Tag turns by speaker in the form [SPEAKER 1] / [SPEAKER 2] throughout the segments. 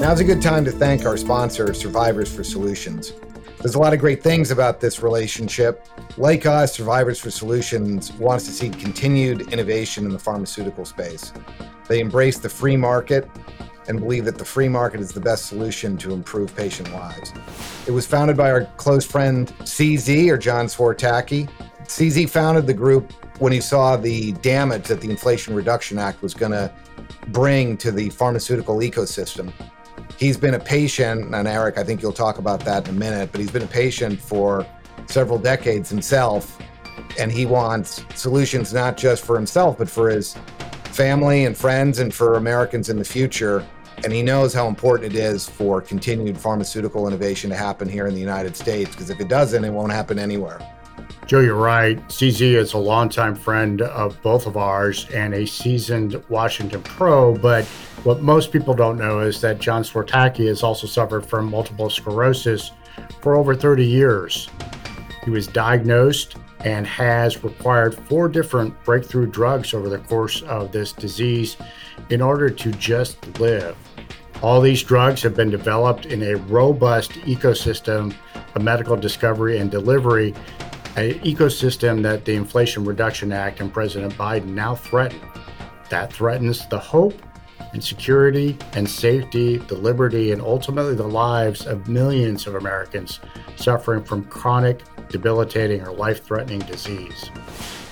[SPEAKER 1] Now's a good time to thank our sponsor, Survivors for Solutions. There's a lot of great things about this relationship. Like us, Survivors for Solutions wants to see continued innovation in the pharmaceutical space. They embrace the free market and believe that the free market is the best solution to improve patient lives. It was founded by our close friend CZ or John Czwartacki. CZ founded the group when he saw the damage that the Inflation Reduction Act was going to bring to the pharmaceutical ecosystem he's been a patient, and Eric, I think you'll talk about that in a minute, but he's been a patient for several decades himself. And he wants solutions not just for himself, but for his family and friends and for Americans in the future. And he knows how important it is for continued pharmaceutical innovation to happen here in the United States, because if it doesn't, it won't happen anywhere.
[SPEAKER 2] Joe, you're right. CZ is a longtime friend of both of ours and a seasoned Washington pro. But what most people don't know is that John Czwartacki has also suffered from multiple sclerosis for over 30 years. He was diagnosed and has required four different breakthrough drugs over the course of this disease in order to just live. All these drugs have been developed in a robust ecosystem of medical discovery and delivery an ecosystem that the Inflation Reduction Act and President Biden now threaten. That threatens the hope and security and safety, the liberty, and ultimately the lives of millions of Americans suffering from chronic, debilitating, or life threatening disease.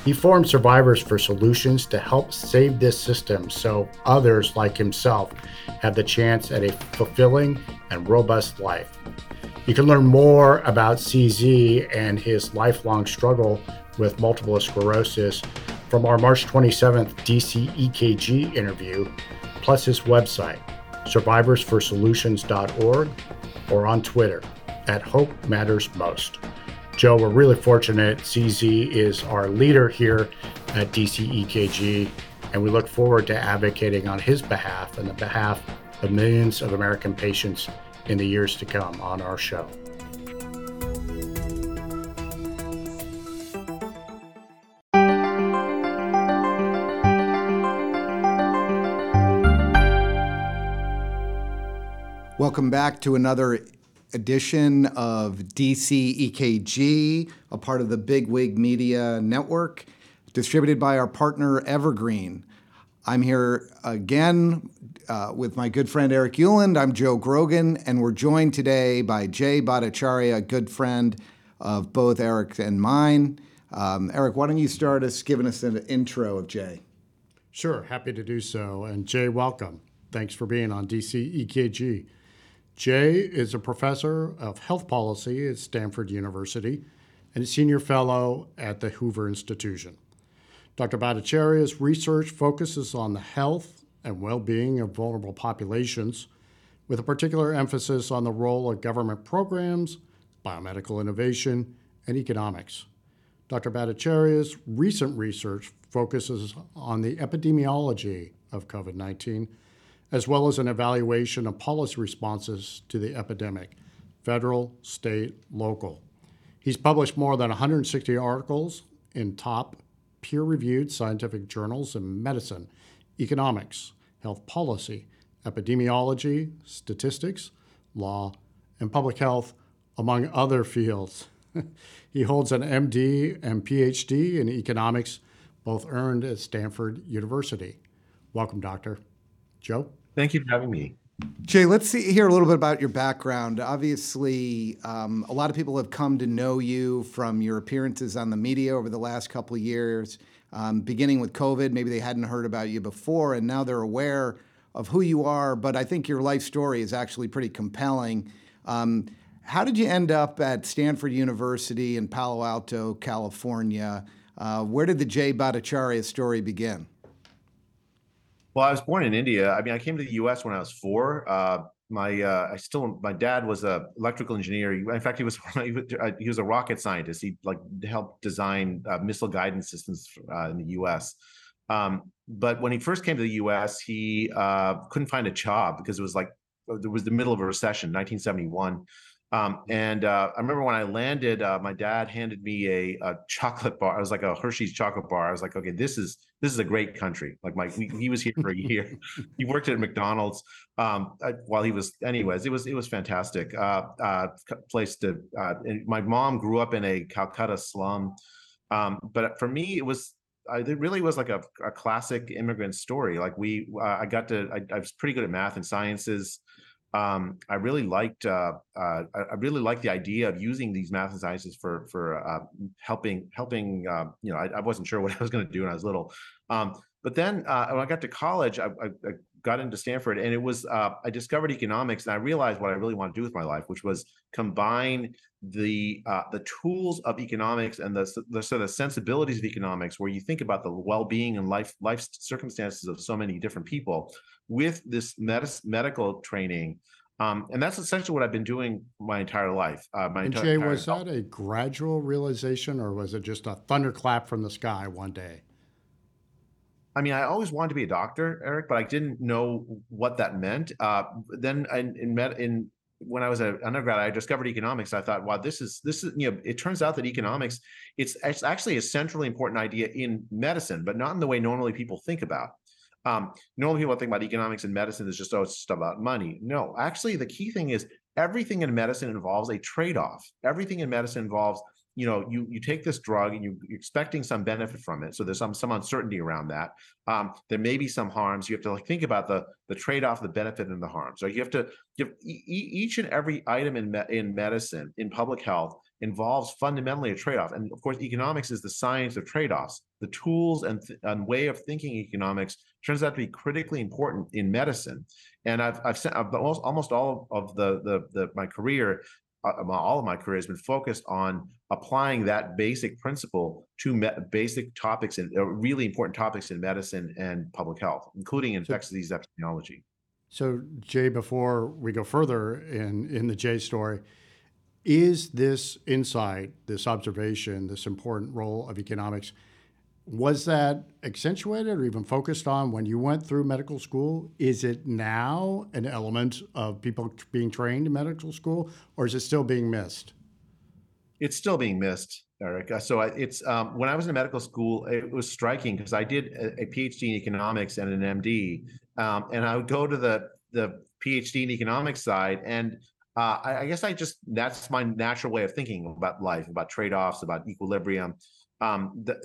[SPEAKER 2] He formed Survivors for Solutions to help save this system so others like himself have the chance at a fulfilling and robust life. You can learn more about CZ and his lifelong struggle with multiple sclerosis from our March 27th DC EKG interview, plus his website, survivorsforsolutions.org, or on Twitter at Hope Matters Most. Joe, we're really fortunate. CZ is our leader here at DC EKG, and we look forward to advocating on his behalf and the behalf of millions of American patients in the years to come on our show.
[SPEAKER 1] Welcome back to another edition of DC EKG, a part of the Big Wig Media Network, distributed by our partner Evergreen. I'm here again uh, with my good friend Eric Ueland. I'm Joe Grogan, and we're joined today by Jay Bhattacharya, a good friend of both Eric and mine. Um, Eric, why don't you start us giving us an intro of Jay?
[SPEAKER 2] Sure, happy to do so. And Jay, welcome. Thanks for being on DC EKG. Jay is a professor of health policy at Stanford University and a senior fellow at the Hoover Institution. Dr. Bhattacharya's research focuses on the health and well being of vulnerable populations, with a particular emphasis on the role of government programs, biomedical innovation, and economics. Dr. Bhattacharya's recent research focuses on the epidemiology of COVID 19, as well as an evaluation of policy responses to the epidemic, federal, state, local. He's published more than 160 articles in top peer reviewed scientific journals in medicine, economics, health policy, epidemiology, statistics, law, and public health, among other fields. he holds an MD and PhD in economics, both earned at Stanford University. Welcome, Doctor. Joe?
[SPEAKER 3] Thank you for having me.
[SPEAKER 1] Jay, let's see, hear a little bit about your background. Obviously, um, a lot of people have come to know you from your appearances on the media over the last couple of years um, beginning with COVID. Maybe they hadn't heard about you before, and now they're aware of who you are. But I think your life story is actually pretty compelling. Um, how did you end up at Stanford University in Palo Alto, California? Uh, where did the Jay Bhattacharya story begin?
[SPEAKER 3] Well, I was born in India. I mean, I came to the U.S. when I was four. Uh, my uh, I still my dad was a electrical engineer. In fact, he was he was a rocket scientist. He like helped design uh, missile guidance systems uh, in the U.S. Um, but when he first came to the U.S., he uh, couldn't find a job because it was like it was the middle of a recession, 1971, Um, and uh, I remember when I landed, uh, my dad handed me a, a, chocolate bar. I was like a Hershey's chocolate bar. I was like, okay, this is this is a great country. Like my he, he was here for a year. he worked at McDonald's um, uh, while he was. Anyways, it was it was fantastic. Uh, uh, place to. Uh, my mom grew up in a Calcutta slum, um, but for me, it was it really was like a, a classic immigrant story. Like we, uh, I got to, I, I, was pretty good at math and sciences um, I really liked uh, uh, I really liked the idea of using these math and sciences for for uh, helping helping uh, you know I, I, wasn't sure what I was going to do when I was little, um, but then uh, when I got to college I, I, I got into Stanford and it was uh, I discovered economics and I realized what I really want to do with my life, which was combine the the tools of economics and the, the sort of sensibilities of economics, where you think about the well being and life life circumstances of so many different people with this med- medical training. Um, and that's essentially what I've been doing my entire life. Uh, my
[SPEAKER 2] and
[SPEAKER 3] Jay,
[SPEAKER 2] was that a gradual realization, or was it just a thunderclap from the sky one day?
[SPEAKER 3] I mean, I always wanted to be a doctor, Eric, but I didn't know what that meant. Uh, then in, in, med- in when I was an undergrad, I discovered economics. I thought, wow, this is this is you know. It turns out that economics it's it's actually a centrally important idea in medicine, but not in the way normally people think about. Um, normally people think about economics and medicine is just, oh, it's just about money. No, actually, the key thing is everything in medicine involves a trade-off. Everything in medicine involves, you know, you you take this drug and you, are expecting some benefit from it. So there's some some uncertainty around that. Um, there may be some harms. You have to like think about the the trade-off, the benefit, and the harm. So you have to give each and every item in me, in medicine, in public health, involves fundamentally a trade-off. And of course, economics is the science of trade-offs. The tools and, th- and way of thinking economics turns out to be critically important in medicine. And I've I've sent I've almost almost all of the the, the my career. Uh, all of my career has been focused on applying that basic principle to me- basic topics and uh, really important topics in medicine and public health, including infectious disease epidemiology.
[SPEAKER 2] So, Jay, before we go further in in the Jay story, is this insight, this observation, this important role of economics, was that accentuated or even focused on when you went through medical school? Is it now an element of people being trained in medical school, or is it still being missed?
[SPEAKER 3] It's still being missed, Eric. Uh, so it's um, when I was in medical school, it was striking because I did a, a, PhD in economics and an MD, um, and I would go to the the PhD in economics side, and uh, I, I, guess I just that's my natural way of thinking about life, about trade offs, about equilibrium, um, the,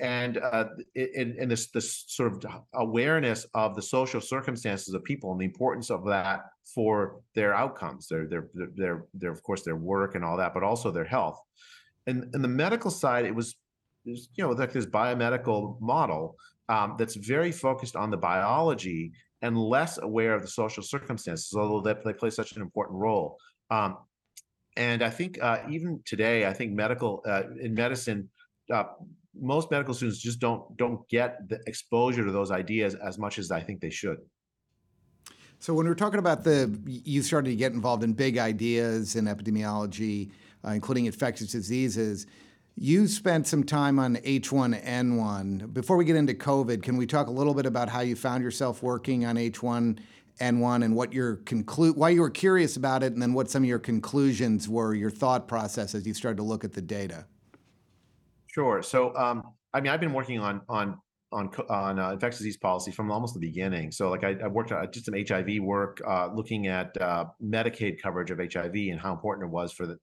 [SPEAKER 3] and uh, in, in this this sort of awareness of the social circumstances of people and the importance of that for their outcomes, their their their their of course their work and all that, but also their health. And in the medical side, it was, it was you know like this biomedical model um, that's very focused on the biology and less aware of the social circumstances, although they, they play such an important role. Um, and I think uh, even today, I think medical uh, in medicine, uh, most medical students just don't don't get the exposure to those ideas as much as I think they should.
[SPEAKER 4] So when we're talking about the, you started to get involved in big ideas in epidemiology, uh, including infectious diseases. You spent some time on H1N1. Before we get into COVID, can we talk a little bit about how you found yourself working on H1N1 and what your conclude, why you were curious about it, and then what some of your conclusions were, your thought process as you started to look at the data?
[SPEAKER 3] Sure. So, um, I mean, I've been working on on on on uh, infectious disease policy from almost the beginning. So, like, I, I worked on just some HIV work, uh, looking at uh, Medicaid coverage of HIV and how important it was for the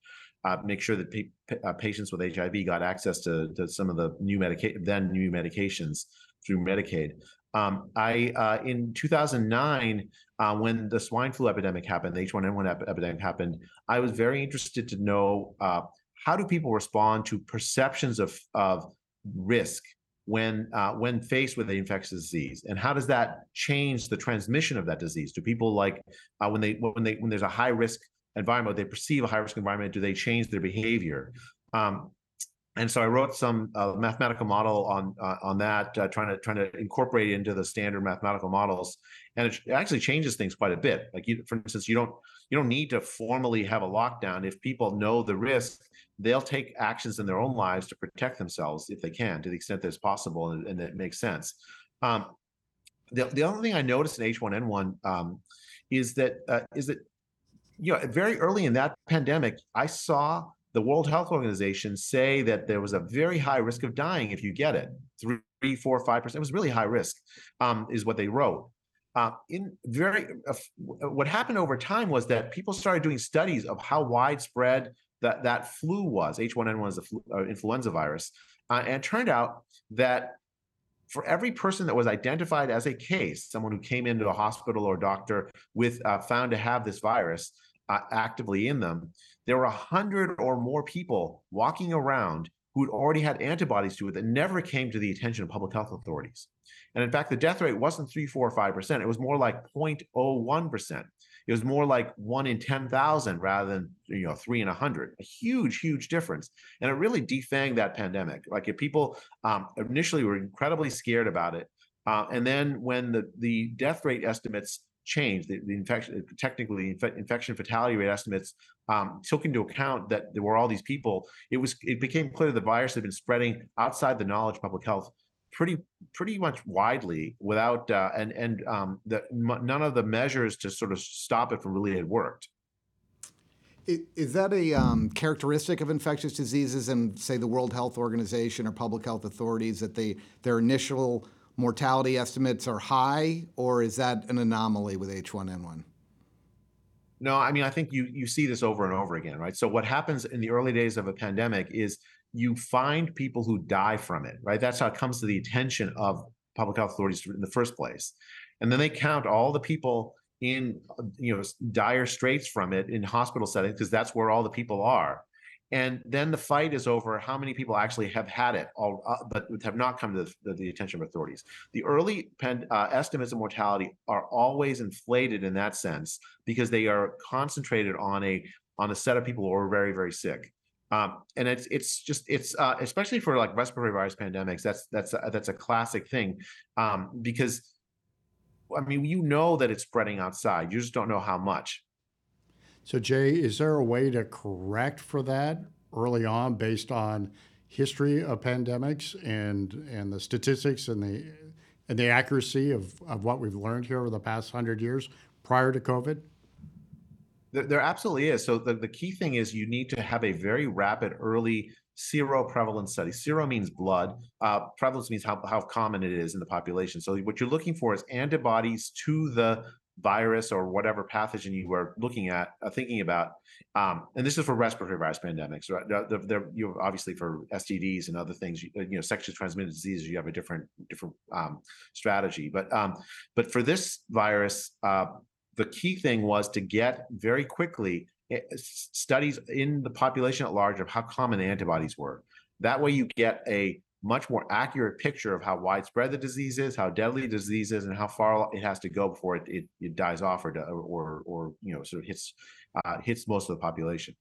[SPEAKER 3] uh, make sure that pa- uh, patients with HIV got access to, to some of the new medication, then new medications through Medicaid. Um, I uh, in 2009, uh, when the swine flu epidemic happened, the H1N1 ep- epidemic happened, I was very interested to know uh, how do people respond to perceptions of of risk when uh, when faced with an infectious disease, and how does that change the transmission of that disease? Do people like when they when they when there's a high risk environment, they perceive a high risk environment, do they change their behavior? Um, and so I wrote some uh, mathematical model on uh, on that, uh, trying to trying to incorporate it into the standard mathematical models, and it actually changes things quite a bit. Like, you, for instance, you don't you don't need to formally have a lockdown. If people know the risk, they'll take actions in their own lives to protect themselves if they can, to the extent that it's possible and, and it makes sense. Um, the the other thing I noticed in H1N1 um, is that uh, is that you know, very early in that pandemic, I saw the World Health Organization say that there was a very high risk of dying if you get it. Three, four, five percent. It was really high risk, um, is what they wrote. Uh, in very, uh, what happened over time was that people started doing studies of how widespread that that flu was. H1N1 is a flu, uh, influenza virus, uh, and it turned out that for every person that was identified as a case, someone who came into a hospital or doctor with uh, found to have this virus uh, actively in them, there were a hundred or more people walking around who'd already had antibodies to it that never came to the attention of public health authorities. And in fact, the death rate wasn't three, four, or five percent. It was more like 0.01 percent. It was more like one in 10,000 rather than, you know, three in a hundred, a huge, huge difference. And it really defanged that pandemic. Like if people um, initially were incredibly scared about it. Uh, and then when the, the death rate estimates changed, the, the infection, technically inf- infection fatality rate estimates um, took into account that there were all these people, it was, it became clear the virus had been spreading outside the knowledge of public health pretty pretty much widely without uh, and and um, the, m- none of the measures to sort of stop it from really had worked.
[SPEAKER 1] Is that a um, characteristic of infectious diseases and say the World Health Organization or public health authorities that they their initial mortality estimates are high, or is that an anomaly with H1N1?
[SPEAKER 3] No, I mean I think you you see this over and over again, right? So what happens in the early days of a pandemic is you find people who die from it, right? That's how it comes to the attention of public health authorities in the first place. And then they count all the people in you know dire straits from it in hospital settings because that's where all the people are and then the fight is over how many people actually have had it all, uh, but have not come to the, the, attention of authorities the early pen, uh, estimates of mortality are always inflated in that sense because they are concentrated on a on a set of people who are very very sick um, and it's it's just it's uh, especially for like respiratory virus pandemics. That's that's a, that's a classic thing um, because I mean you know that it's spreading outside. You just don't know how much.
[SPEAKER 2] So Jay, is there a way to correct for that early on based on history of pandemics and and the statistics and the and the accuracy of, of what we've learned here over the past hundred years prior to COVID?
[SPEAKER 3] There, there absolutely is. So the, the key thing is you need to have a very rapid early seroprevalence study. Sero means blood. Uh, prevalence means how, how common it is in the population. So what you're looking for is antibodies to the virus or whatever pathogen you are looking at, uh, thinking about. Um, and this is for respiratory virus pandemics, right? They're, they're, you obviously for STDs and other things, you, you know, sexually transmitted diseases, you have a different different um, strategy. But um, but for this virus, uh, the key thing was to get very quickly eh, studies in the population at large of how common the antibodies were. That way, you get a much more accurate picture of how widespread the disease is, how deadly the disease is, and how far it has to go before it, it, it dies off or, or or you know sort of hits uh, hits most of the population.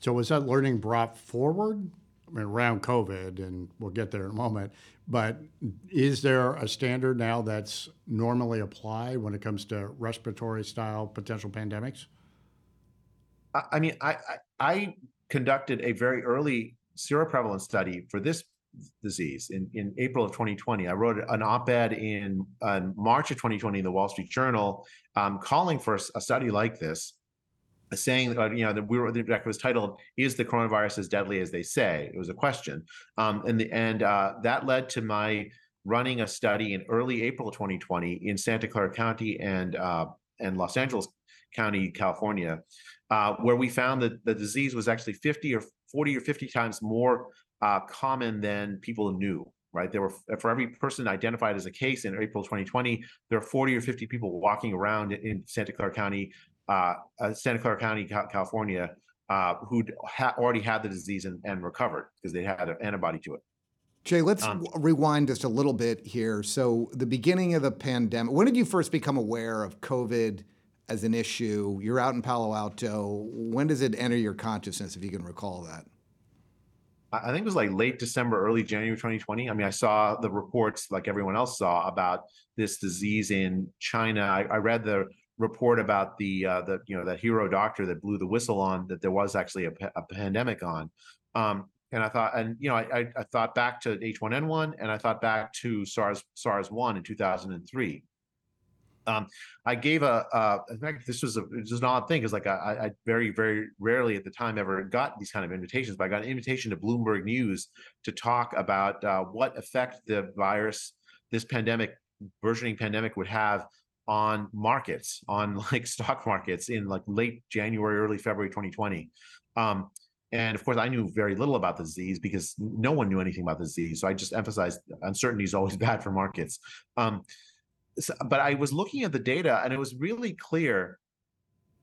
[SPEAKER 2] So was that learning brought forward around COVID, and we'll get there in a moment. But is there a standard now that's normally applied when it comes to respiratory style potential pandemics?
[SPEAKER 3] I mean, I, I, conducted a very early seroprevalence study for this disease in, in April of 2020. I wrote an op-ed in March of 2020 in the Wall Street Journal um, calling for a study like this saying, uh, you know, that we were the deck was titled "Is the coronavirus as deadly as they say?" It was a question, um, and the and uh, that led to my running a study in early April 2020 in Santa Clara County and uh, and Los Angeles County, California, uh, where we found that the disease was actually 50 or 40 or 50 times more uh, common than people knew right? There were for every person identified as a case in April 2020, there are 40 or 50 people walking around in Santa Clara County uh, uh, Santa Clara County, California, uh, who'd ha- already had the disease and, and recovered because they had an antibody to it.
[SPEAKER 1] Jay, let's um, rewind just a little bit here. So, the beginning of the pandemic, when did you first become aware of COVID as an issue? You're out in Palo Alto. When does it enter your consciousness, if you can recall that?
[SPEAKER 3] I think it was like late December, early January 2020. I mean, I saw the reports like everyone else saw about this disease in China. I, I read the report about the uh, the you know that hero doctor that blew the whistle on that there was actually a, a pandemic on. Um, and I thought, and you know, I, I thought back to H1N1, and I thought back to SARS SARS one in 2003. Um, I gave a, in fact, this was a, it was an odd thing because like I, I very, very rarely at the time ever got these kind of invitations, but I got an invitation to Bloomberg News to talk about uh, what effect the virus, this pandemic, burgeoning pandemic would have on markets, on like stock markets in like late January, early February 2020. Um, and of course, I knew very little about the disease because no one knew anything about the disease. So I just emphasized uncertainty is always bad for markets. Um, so, but I was looking at the data, and it was really clear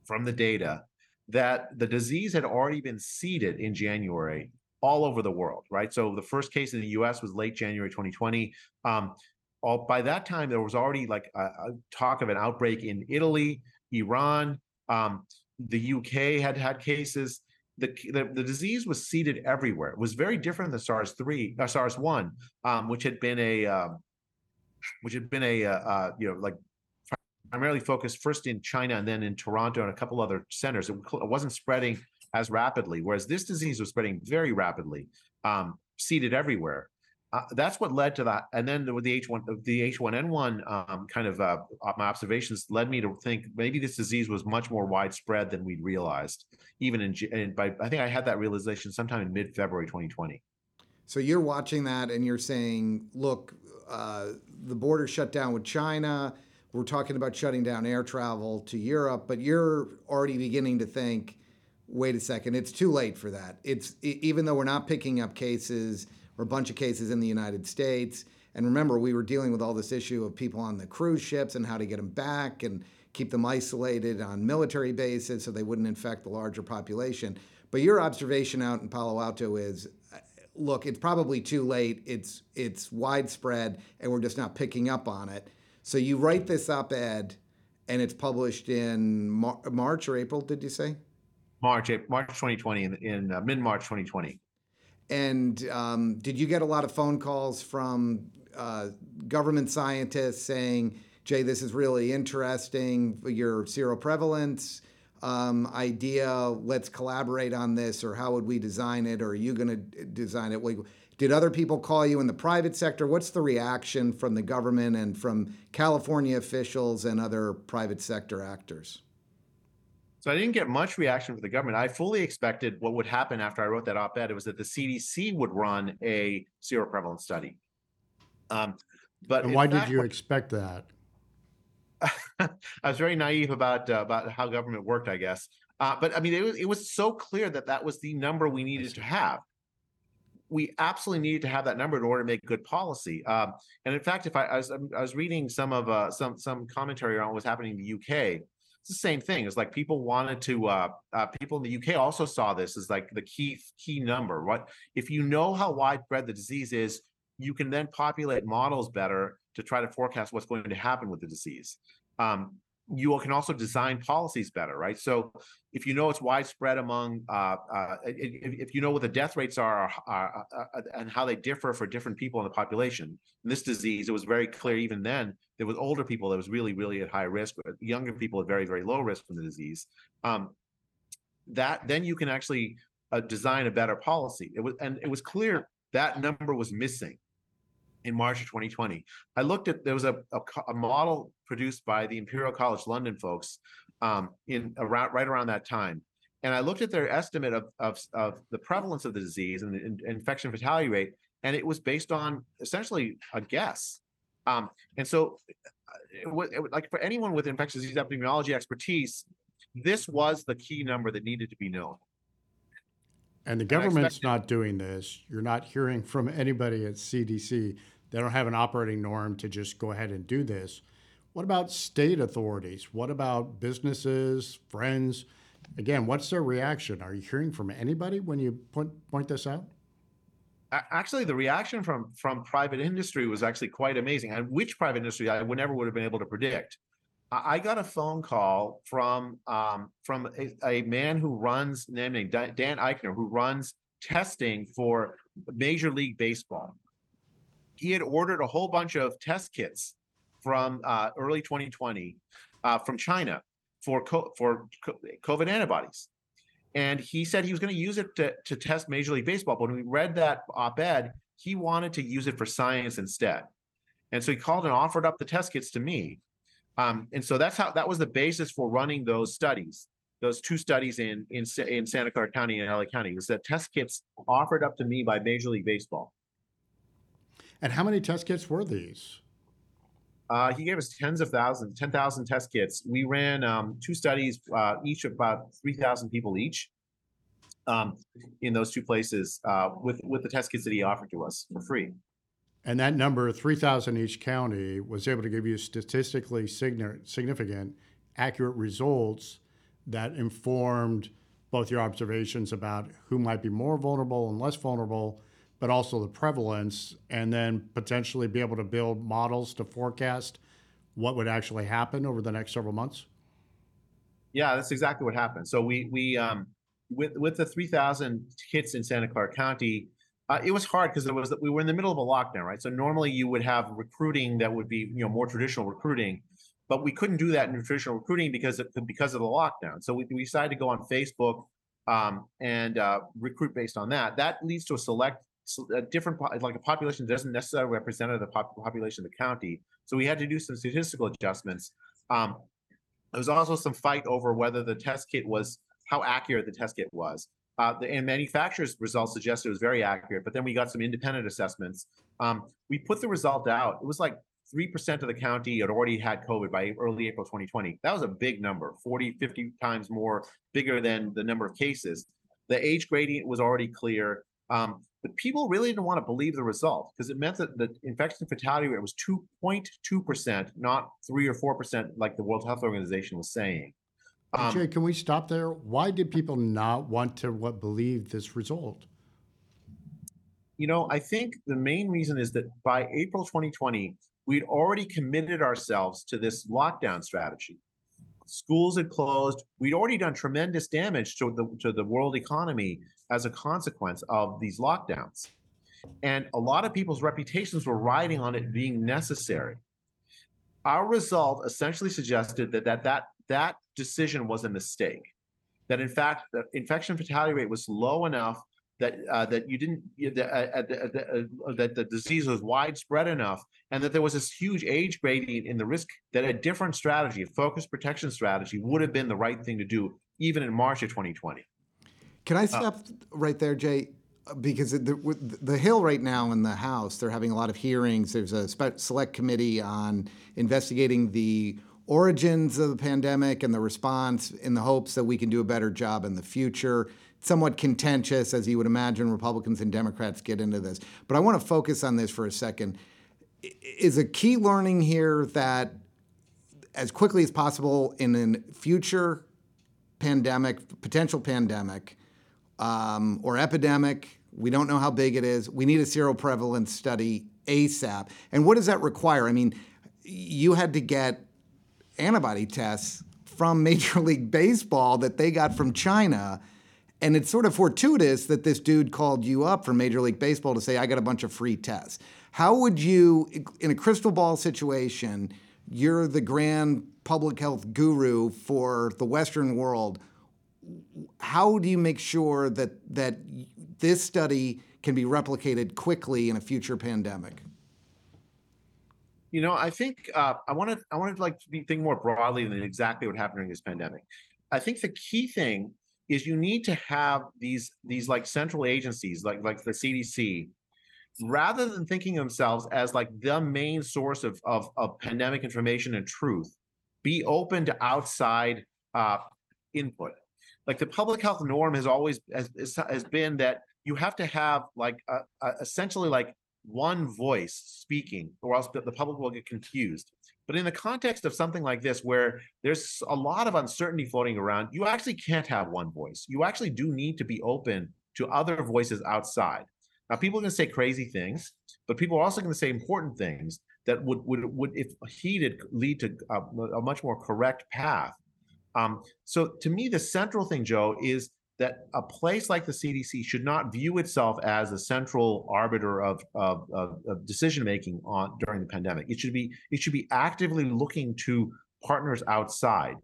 [SPEAKER 3] from the data that the disease had already been seeded in January all over the world, right? So the first case in the U.S. was late January 2020. Um, all by that time, there was already like a, a talk of an outbreak in Italy, Iran, um, the UK had had cases the, the, the disease was seeded everywhere. It was very different than SARS three, uh, SARS one, um, which had been a uh, which had been a uh, uh, you know like primarily focused first in China and then in Toronto and a couple other centers. It, it wasn't spreading as rapidly, whereas this disease was spreading very rapidly, um, seeded everywhere uh, that's what led to that. And then with the H1, the H1N1 um, kind of uh, my observations led me to think maybe this disease was much more widespread than we'd realized. Even in, in by, I think I had that realization sometime in mid February 2020.
[SPEAKER 1] So you're watching that and you're saying, look, uh, the border shut down with China. We're talking about shutting down air travel to Europe, but you're already beginning to think, wait a second, it's too late for that. It's even though we're not picking up cases or a bunch of cases in the United States. And remember, we were dealing with all this issue of people on the cruise ships and how to get them back and keep them isolated on military bases so they wouldn't infect the larger population. But your observation out in Palo Alto is look, it's probably too late. It's it's widespread and we're just not picking up on it. So you write this op-ed and it's published in Mar- March or April, did you say?
[SPEAKER 3] March, March 2020 in, in uh, mid-March 2020.
[SPEAKER 1] And um, did you get a lot of phone calls from uh, government scientists saying, Jay, this is really interesting, your seroprevalence um, idea, let's collaborate on this, or how would we design it, or are you going to design it? Did other people call you in the private sector? What's the reaction from the government and from California officials and other private sector actors?
[SPEAKER 3] So I didn't get much reaction from the government. I fully expected what would happen after I wrote that op-ed. It was that the CDC would run a seroprevalence study.
[SPEAKER 2] Um, but and why did you expect that?
[SPEAKER 3] I was very naive about uh, about how government worked, I guess. Uh, but I mean, it was it was so clear that that was the number we needed to have. We absolutely needed to have that number in order to make good policy. Um, and in fact, if I, I, was I was reading some of uh, some some commentary on what was happening in the UK, it's the same thing. It's like people wanted to. Uh, uh, people in the UK also saw this as like the key key number. What if you know how widespread the disease is? You can then populate models better to try to forecast what's going to happen with the disease. Um, you can also design policies better, right? So if you know it's widespread among, uh, uh, if, if, you know what the death rates are, uh, uh, and how they differ for different people in the population, in this disease, it was very clear even then there was older people that was really, really at high risk, younger people at very, very low risk from the disease. Um, that then you can actually uh, design a better policy. It was, and it was clear that number was missing in March of 2020. I looked at there was a, a, a model produced by the Imperial College London folks um, in around right around that time, and I looked at their estimate of of, of the prevalence of the disease and the in, infection fatality rate, and it was based on essentially a guess. Um, and so, uh, it was, it was, like for anyone with infectious disease epidemiology expertise, this was the key number that needed to be known.
[SPEAKER 2] And the government's not doing this. You're not hearing from anybody at CDC. They don't have an operating norm to just go ahead and do this. What about state authorities? What about businesses, friends? Again, what's their reaction? Are you hearing from anybody when you point point this out?
[SPEAKER 3] Actually, the reaction from from private industry was actually quite amazing. And which private industry I would never would have been able to predict. I got a phone call from um, from a, a, man who runs named Dan Eichner, who runs testing for Major League Baseball. He had ordered a whole bunch of test kits from uh, early 2020 uh, from China for co- for COVID antibodies, and he said he was going to use it to, to test Major League Baseball. But when we read that op-ed, he wanted to use it for science instead, and so he called and offered up the test kits to me Um, and so that's how that was the basis for running those studies, those two studies in in in Santa Clara County and LA County. Was that test kits offered up to me by Major League Baseball?
[SPEAKER 2] And how many test kits were these?
[SPEAKER 3] Uh, he gave us tens of thousands, 10,000 test kits. We ran um, two studies, uh, each about 3,000 people each um, in those two places uh, with, with the test kits that he offered to us for free.
[SPEAKER 2] And that number, 3,000 each county, was able to give you statistically significant, accurate results that informed both your observations about who might be more vulnerable and less vulnerable but also the prevalence, and then potentially be able to build models to forecast what would actually happen over the next several months?
[SPEAKER 3] Yeah, that's exactly what happened. So we we um, with with the 3,000 hits in Santa Clara County, uh, it was hard because it was that we were in the middle of a lockdown, right? So normally you would have recruiting that would be you know more traditional recruiting, but we couldn't do that in traditional recruiting because of, because of the lockdown. So we, we decided to go on Facebook um, and uh, recruit based on that. That leads to a select a different like a population doesn't necessarily represent the pop- population of the county. So we had to do some statistical adjustments. Um, there was also some fight over whether the test kit was how accurate the test kit was. Uh, the, and manufacturers' results suggested it was very accurate, but then we got some independent assessments. Um, we put the result out. It was like 3% of the county had already had COVID by early April 2020. That was a big number, 40, 50 times more bigger than the number of cases. The age gradient was already clear. Um, but people really didn't want to believe the result because it meant that the infection fatality rate was 2.2%, not 3 or 4% like the World Health Organization was saying.
[SPEAKER 2] Um, Jay, can we stop there? Why did people not want to what, believe this result?
[SPEAKER 3] You know, I think the main reason is that by April 2020, we'd already committed ourselves to this lockdown strategy. Schools had closed. We'd already done tremendous damage to the to the world economy as a consequence of these lockdowns. And a lot of people's reputations were riding on it being necessary. Our result essentially suggested that that that, that decision was a mistake. That in fact, the infection fatality rate was low enough that uh, that you didn't uh, uh, uh, that the disease was widespread enough, and that there was this huge age gradient in the risk that a different strategy, a focused protection strategy, would have been the right thing to do, even in March of 2020.
[SPEAKER 1] Can I uh, stop uh, right there, Jay? Because the, the Hill right now in the House, they're having a lot of hearings. There's a select committee on investigating the origins of the pandemic and the response in the hopes that we can do a better job in the future. Somewhat contentious, as you would imagine, Republicans and Democrats get into this. But I want to focus on this for a second. Is a key learning here that as quickly as possible in a future pandemic, potential pandemic, um, or epidemic. We don't know how big it is. We need a seroprevalence study ASAP. And what does that require? I mean, you had to get antibody tests from Major League Baseball that they got from China. And it's sort of fortuitous that this dude called you up from Major League Baseball to say, I got a bunch of free tests. How would you, in a crystal ball situation, you're the grand public health guru for the Western world how do you make sure that that this study can be replicated quickly in a future pandemic?
[SPEAKER 3] You know, I think uh, I want to I want to like think more broadly than exactly what happened during this pandemic. I think the key thing is you need to have these these like central agencies like like the CDC rather than thinking themselves as like the main source of, of, of pandemic information and truth, be open to outside uh, input like the public health norm has always has, has been that you have to have like a, a, essentially like one voice speaking or else the public will get confused. But in the context of something like this where there's a lot of uncertainty floating around you actually can't have one voice. You actually do need to be open to other voices outside. Now people are going to say crazy things but people are also going to say important things that would would would if heeded lead to a, a much more correct path. Um, so to me, the central thing, Joe, is that a place like the CDC should not view itself as a central arbiter of, of, of, of decision making on during the pandemic. It should be it should be actively looking to partners outside.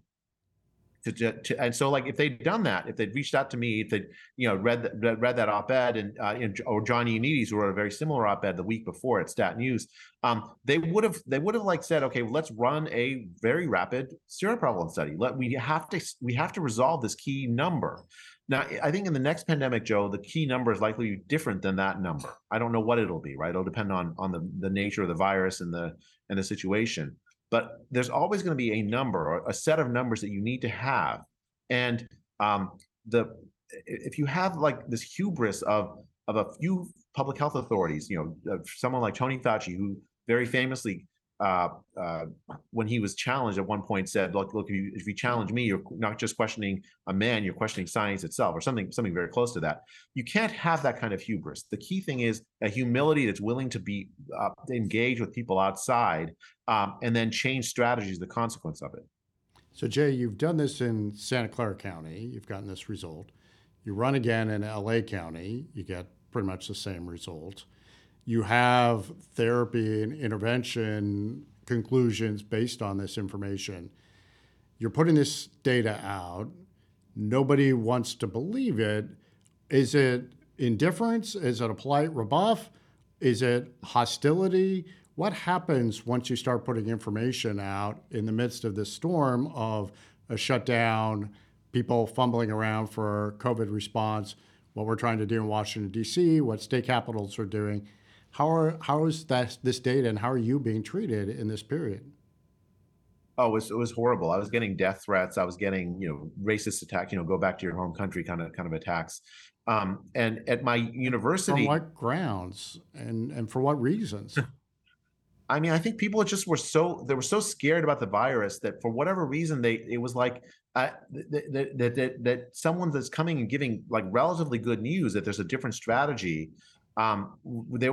[SPEAKER 3] To, to, and so like if they'd done that, if they'd reached out to me, if they you know read read, read that op-ed and uh, or John Ioannidis wrote a very similar op-ed the week before at Stat News, um, they would have they would have like said, okay, well, let's run a very rapid seroprevalence study. Let we have to we have to resolve this key number. Now, I think in the next pandemic, Joe, the key number is likely different than that number. I don't know what it'll be, right? It'll depend on on the the nature of the virus and the and the situation but there's always going to be a number or a set of numbers that you need to have. And um, the if you have like this hubris of of a few public health authorities you know someone like tony fauci who very famously uh, uh, when he was challenged at one point said, "Look, look, if you, if you challenge me, you're not just questioning a man, you're questioning science itself, or something, something very close to that." You can't have that kind of hubris. The key thing is a humility that's willing to be uh, engaged with people outside, um, and then change strategies. The consequence of it.
[SPEAKER 2] So, Jay, you've done this in Santa Clara County. You've gotten this result. You run again in LA County. You get pretty much the same result you have therapy and intervention conclusions based on this information. You're putting this data out. Nobody wants to believe it. Is it indifference? Is it a polite rebuff? Is it hostility? What happens once you start putting information out in the midst of this storm of a shutdown, people fumbling around for COVID response, what we're trying to do in Washington, D.C., what state capitals are doing? How are how is that this data and how are you being treated in this period?
[SPEAKER 3] Oh, it was, it was horrible. I was getting death threats. I was getting, you know, racist attack. you know, go back to your home country kind of kind of attacks. Um, and at my university,
[SPEAKER 2] on what grounds and and for what reasons?
[SPEAKER 3] I mean, I think people just were so they were so scared about the virus that for whatever reason they it was like uh, that, that that that someone that's coming and giving like relatively good news that there's a different strategy um,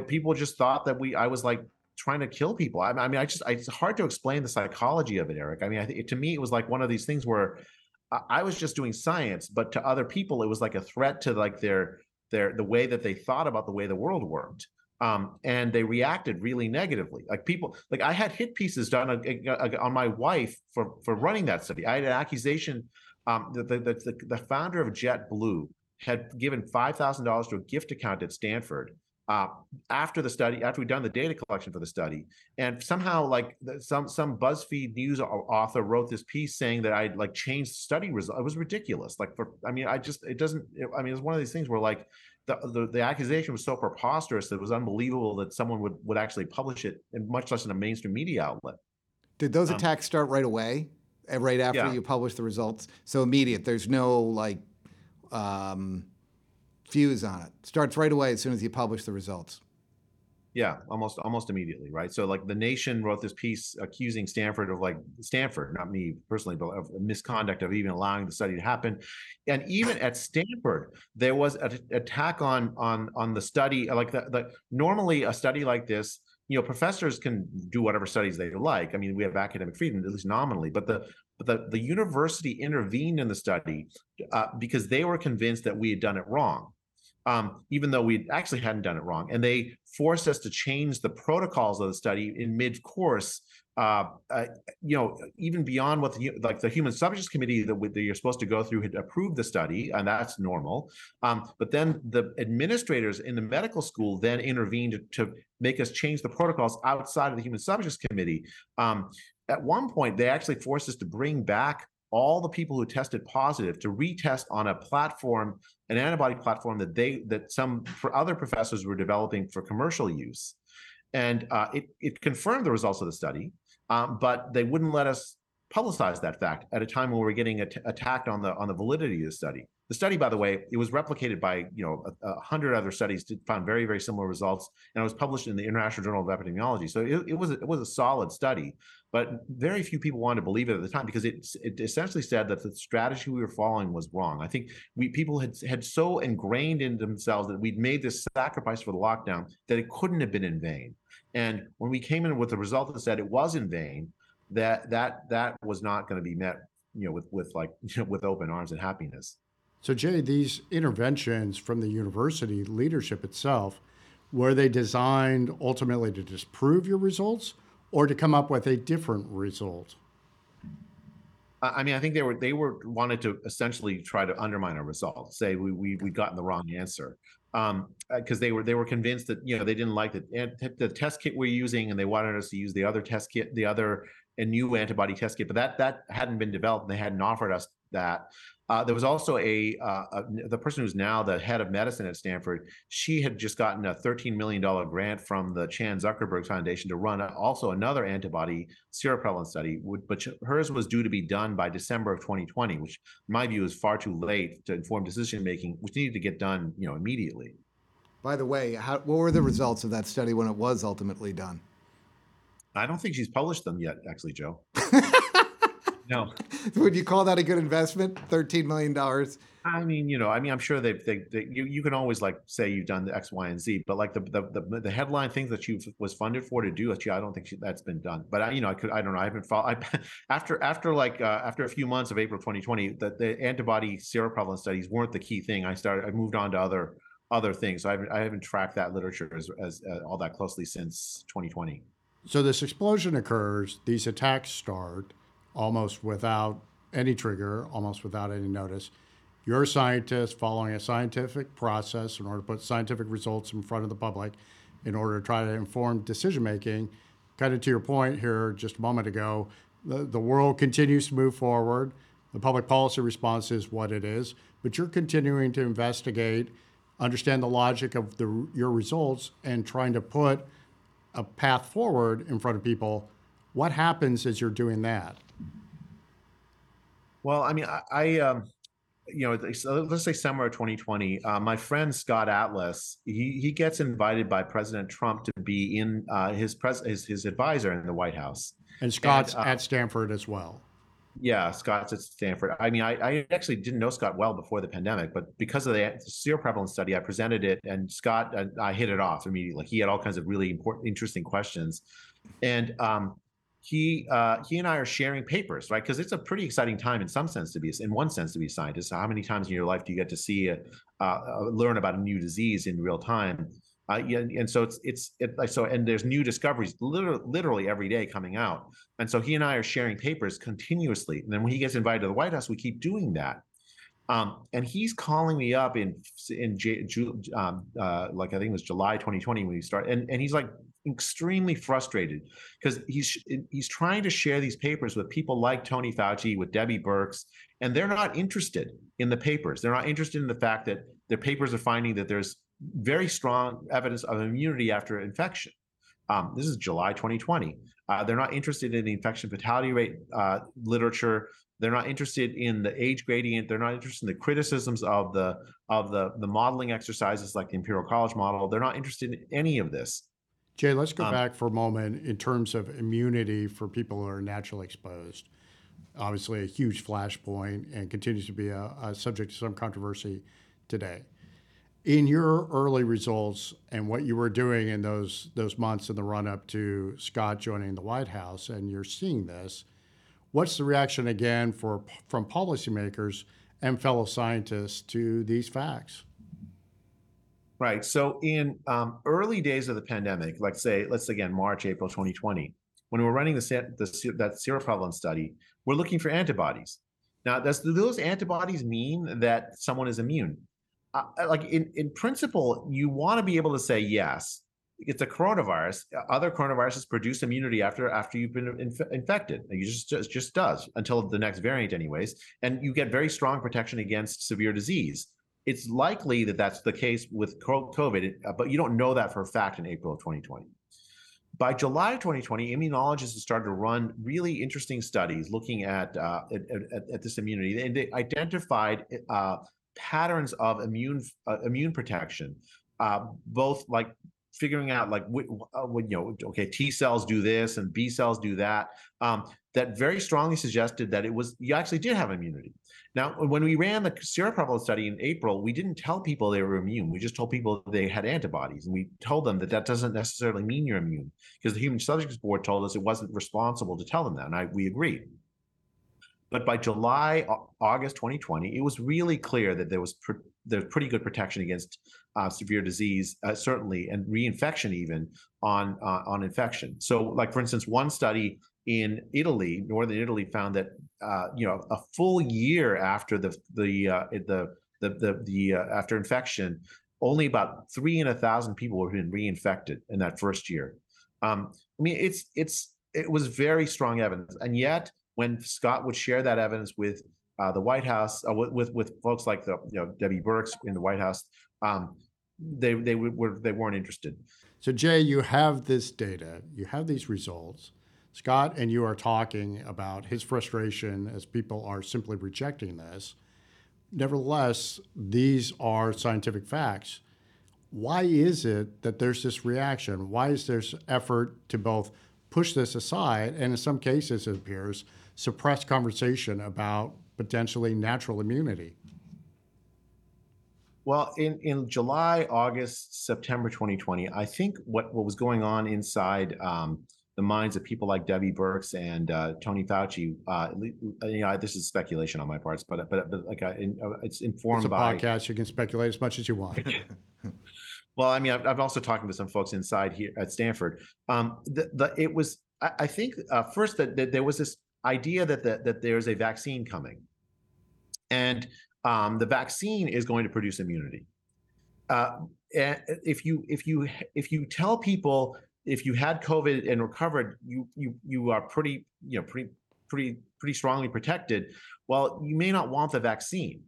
[SPEAKER 3] people just thought that we I was like trying to kill people. I, I mean, I just I, it's hard to explain the psychology of it, Eric. I mean, I to me it was like one of these things where I was just doing science, but to other people it was like a threat to like their their the way that they thought about the way the world worked. Um, and they reacted really negatively. Like people, like I had hit pieces done on my wife for for running that study. I had an accusation. Um, the, the, the the founder of JetBlue had given $5,000 to a gift account at Stanford uh, after the study, after we'd done the data collection for the study, and somehow like some some BuzzFeed news author wrote this piece saying that I'd like changed the study result. It was ridiculous. Like for, I mean, I just it doesn't. It, I mean, it's one of these things where like the, the, the accusation was so preposterous that it was unbelievable that someone would would actually publish it, and much less in a mainstream media outlet.
[SPEAKER 1] Did those um, attacks start right away? Eh, right after yeah. you published the results, so immediate. There's no like um, fuse on it. Starts right away as soon as you publish the results.
[SPEAKER 3] Yeah, almost almost immediately, right? So like the Nation wrote this piece accusing Stanford of like Stanford, not me personally, but of misconduct of even allowing the study to happen. And even at Stanford, there was an attack on on on the study. Like the, the normally a study like this, you know, professors can do whatever studies they like. I mean, we have academic freedom, at least nominally, but the but the, the university intervened in the study uh, because they were convinced that we had done it wrong. Um, even though we actually hadn't done it wrong. And they forced us to change the protocols of the study in mid course. Uh, uh, you know, even beyond what the like the human subjects committee that, that, you're supposed to go through had approved the study, and that's normal. Um, but then the administrators in the medical school then intervened to, to, make us change the protocols outside of the human subjects committee. Um, at one point, they actually forced us to bring back all the people who tested positive to retest on a platform, an antibody platform that they that some for other professors were developing for commercial use, and uh, it it confirmed the results of the study, um, but they wouldn't let us publicize that fact at a time when we were getting at- attacked on the on the validity of the study. The study, by the way, it was replicated by you know a, a hundred other studies to found very very similar results, and it was published in the International Journal of Epidemiology. So it, it was a, it was a solid study, but very few people wanted to believe it at the time because it it essentially said that the strategy we were following was wrong. I think we people had had so ingrained in themselves that we'd made this sacrifice for the lockdown that it couldn't have been in vain. And when we came in with the result that said it was in vain, that that that was not going to be met, you know, with with like you know, with open arms and happiness.
[SPEAKER 2] So, Jay, these interventions from the university leadership itself, were they designed ultimately to disprove your results or to come up with a different result?
[SPEAKER 3] I mean, I think they were they were wanted to essentially try to undermine our results, say we we we gotten the wrong answer, um, because uh, they were they were convinced that you know they didn't like the the test kit we're using, and they wanted us to use the other test kit, the other a new antibody test kit, but that that hadn't been developed. and They hadn't offered us that. Uh, there was also a, uh, a, the person who's now the head of medicine at Stanford. She had just gotten a 13 million dollar grant from the Chan Zuckerberg Foundation to run also another antibody seroprevalence study, but hers was due to be done by December of 2020, which in my view is far too late to inform decision making, which needed to get done, you know, immediately.
[SPEAKER 1] By the way, how, what were the results of that study when it was ultimately done?
[SPEAKER 3] I don't think she's published them yet, actually, Joe. no.
[SPEAKER 1] Would you call that a good investment? Thirteen million dollars.
[SPEAKER 3] I mean, you know, I mean, I'm sure they, they, they, you, you can always like say you've done the X, Y, and Z, but like the, the, the, the headline things that you was funded for to do, I don't think she, that's been done. But I, you know, I could, I don't know, I haven't followed. I, after, after like, uh, after a few months of April 2020, the, the antibody seroprevalence studies weren't the key thing. I started, I moved on to other, other things. So I haven't, I haven't tracked that literature as, as uh, all that closely since 2020.
[SPEAKER 2] So this explosion occurs, these attacks start almost without any trigger, almost without any notice. You're a scientist following a scientific process in order to put scientific results in front of the public in order to try to inform decision making. Kind of to your point here just a moment ago, the, the world continues to move forward. The public policy response is what it is, but you're continuing to investigate, understand the logic of the, your results, and trying to put a path forward in front of people. What happens as you're doing that?
[SPEAKER 3] Well, I mean, I, I um, you know, let's say summer of 2020, uh, my friend Scott Atlas, he he gets invited by President Trump to be in uh, his pres his his advisor in the White House.
[SPEAKER 2] And Scott's and, uh, at Stanford as well.
[SPEAKER 3] Yeah, Scott's at Stanford. I mean, I, I actually didn't know Scott well before the pandemic, but because of the seroprevalence study, I presented it, and Scott and I hit it off immediately. He had all kinds of really important, interesting questions, and um, he uh, he and I are sharing papers, right? Because it's a pretty exciting time in some sense to be, in one sense, to be a scientist. How many times in your life do you get to see, uh, learn about a new disease in real time? Uh, yeah, and so it's it's it, so and there's new discoveries literally, literally every day coming out, and so he and I are sharing papers continuously. And then when he gets invited to the White House, we keep doing that. Um, and he's calling me up in in J, um, uh, like I think it was July 2020 when he started, and and he's like extremely frustrated because he's he's trying to share these papers with people like Tony Fauci, with Debbie Birx, and they're not interested in the papers. They're not interested in the fact that their papers are finding that there's very strong evidence of immunity after infection. Um, this is July 2020. Uh, they're not interested in the infection fatality rate uh, literature. They're not interested in the age gradient. They're not interested in the criticisms of the of the the modeling exercises like the Imperial College model. They're not interested in any of this.
[SPEAKER 2] Jay, let's go um, back for a moment in terms of immunity for people who are naturally exposed. Obviously, a huge flashpoint and continues to be a, a subject to some controversy today in your early results and what you were doing in those those months in the run up to Scott joining the White House, and you're seeing this, what's the reaction again for from policymakers and fellow scientists to these facts?
[SPEAKER 3] Right. So in um, early days of the pandemic, like say, let's say again March, April 2020, when we're running the, the that seroprevalence study, we're looking for antibodies. Now, does do those antibodies mean that someone is immune? uh, like in, in principle, you want to be able to say yes. It's a coronavirus. Other coronaviruses produce immunity after after you've been inf- infected. It just, just just does until the next variant, anyways. And you get very strong protection against severe disease. It's likely that that's the case with COVID, uh, but you don't know that for a fact in April of 2020. By July of 2020, immunologists started to run really interesting studies looking at uh, at, at, this immunity, and they identified uh, patterns of immune uh, immune protection, uh, both like figuring out like what, uh, you know okay t cells do this and b cells do that um, that very strongly suggested that it was you actually did have immunity now when we ran the seroprevalence study in april we didn't tell people they were immune we just told people they had antibodies and we told them that that doesn't necessarily mean you're immune because the human subjects board told us it wasn't responsible to tell them that and I, we agreed but by July, August 2020, it was really clear that there was there's pretty good protection against uh, severe disease, uh, certainly, and reinfection even on uh, on infection. So, like for instance, one study in Italy, northern Italy, found that uh, you know, a full year after the the uh, the the the, the uh, after infection, only about three in a thousand people have been reinfected in that first year. Um, I mean, it's it's it was very strong evidence, and yet when Scott would share that evidence with uh, the White House, uh, with, with, with folks like the you know Debbie Birx in the White House, um, they they were they weren't interested.
[SPEAKER 2] So Jay, you have this data, you have these results. Scott and you are talking about his frustration as people are simply rejecting this. Nevertheless, these are scientific facts. Why is it that there's this reaction? Why is there effort to both push this aside and, in some cases, it appears, suppress conversation about potentially natural immunity?
[SPEAKER 3] Well, in, in July, August, September 2020, I think what, what was going on inside um, the minds of people like Debbie Birx and uh, Tony Fauci. Uh, you know, this is speculation on my parts, but but, but like uh, in, uh, it's informed
[SPEAKER 2] it's a
[SPEAKER 3] by
[SPEAKER 2] podcast. You can speculate as much as you want.
[SPEAKER 3] well, I mean, I've, I've, also talked to some folks inside here at Stanford. Um, the, the it was I, I think uh, first that, that, there was this idea that the, that there's a vaccine coming, and um, the vaccine is going to produce immunity. Uh, and if you if you if you tell people if you had COVID and recovered, you you you are pretty you know pretty pretty pretty strongly protected. Well, you may not want the vaccine.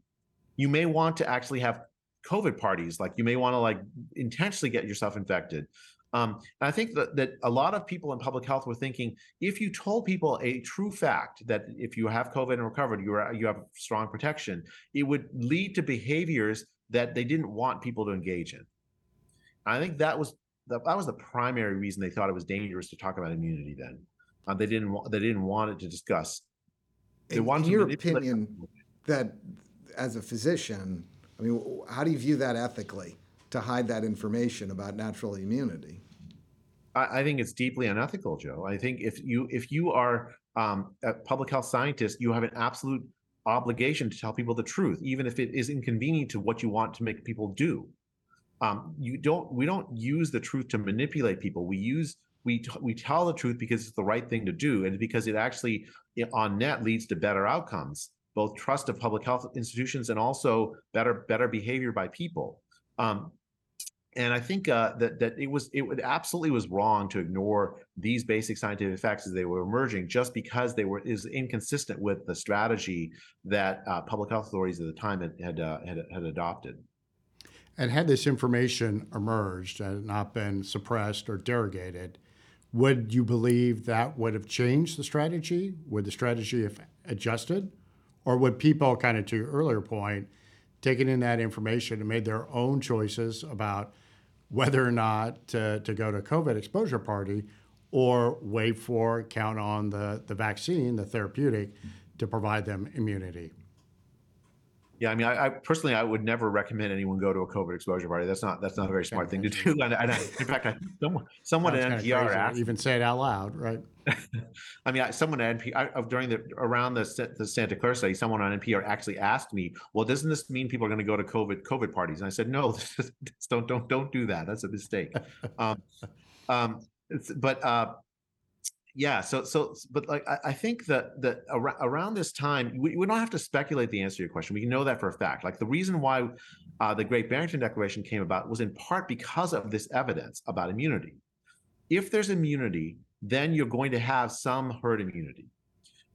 [SPEAKER 3] You may want to actually have COVID parties. Like you may want to like intentionally get yourself infected. Um, and I think that, that a lot of people in public health were thinking if you told people a true fact that if you have COVID and recovered, you are you have strong protection, it would lead to behaviors that they didn't want people to engage in. I think that was the, that was the primary reason they thought it was dangerous to talk about immunity. Then um, they didn't want they didn't want it to discuss.
[SPEAKER 1] They in, wanted your opinion, that as a physician, I mean, how do you view that ethically to hide that information about natural immunity?
[SPEAKER 3] I, I think it's deeply unethical, Joe. I think if you if you are um, a public health scientist, you have an absolute obligation to tell people the truth, even if it is inconvenient to what you want to make people do um, you don't we don't use the truth to manipulate people we use we we tell the truth because it's the right thing to do and because it actually on net leads to better outcomes both trust of public health institutions and also better better behavior by people um, and I think uh, that that it was it absolutely was wrong to ignore these basic scientific facts as they were emerging, just because they were is inconsistent with the strategy that uh, public health authorities at the time had had, uh, had, had adopted.
[SPEAKER 2] And had this information emerged and not been suppressed or derogated, would you believe that would have changed the strategy? Would the strategy have adjusted? Or would people, kind of to your earlier point, taken in that information and made their own choices about whether or not to, to go to a COVID exposure party or wait for, count on the, the vaccine, the therapeutic, to provide them immunity?
[SPEAKER 3] Yeah, I mean, I, I, personally, I would never recommend anyone go to a COVID exposure party. That's not that's not a very smart thing to do. And, and I, in fact, I, someone someone at NPR asked,
[SPEAKER 2] even say it out loud, right?
[SPEAKER 3] I mean, I, someone at NPR during the around the the Santa Clara study, someone on NPR actually asked me, "Well, doesn't this mean people are going to go to COVID COVID parties?" And I said, "No, don't don't don't do that. That's a mistake." um, um, but uh, yeah so so but like i, I think that that ar- around this time we, we don't have to speculate the answer to your question. We know that for a fact. Like the reason why uh, the great barrington declaration came about was in part because of this evidence about immunity. If there's immunity then you're going to have some herd immunity.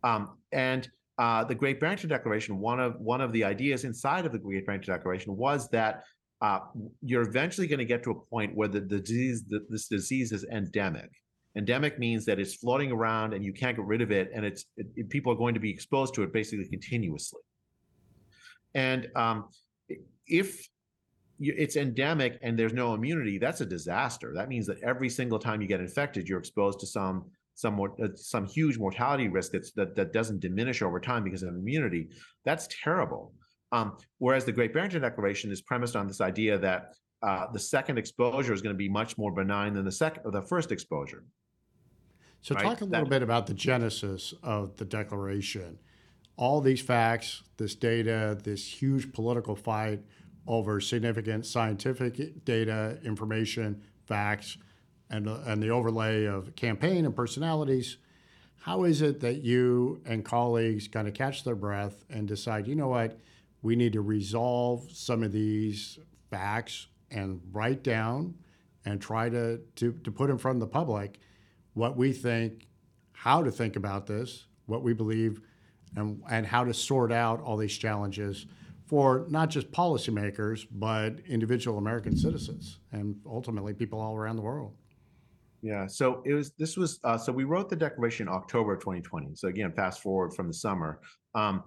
[SPEAKER 3] Um, and uh, the great barrington declaration one of one of the ideas inside of the great barrington declaration was that uh, you're eventually going to get to a point where the, the disease the, this disease is endemic Endemic means that it's floating around and you can't get rid of it, and it's it, people are going to be exposed to it basically continuously. And um, if it's endemic and there's no immunity, that's a disaster. That means that every single time you get infected, you're exposed to some some uh, some huge mortality risk that's, that that doesn't diminish over time because of immunity. That's terrible. Um, whereas the Great Barrington Declaration is premised on this idea that uh, the second exposure is going to be much more benign than the second the first exposure.
[SPEAKER 2] So, right? talk a little that, bit about the genesis of the declaration. All these facts, this data, this huge political fight over significant scientific data, information, facts, and, and the overlay of campaign and personalities. How is it that you and colleagues kind of catch their breath and decide, you know what, we need to resolve some of these facts and write down and try to, to, to put in front of the public what we think, how to think about this, what we believe, and, and how to sort out all these challenges for not just policymakers, but individual American citizens and ultimately people all around the world.
[SPEAKER 3] Yeah, so it was. This was. Uh, so we wrote the declaration in October 2020. So again, fast forward from the summer, um,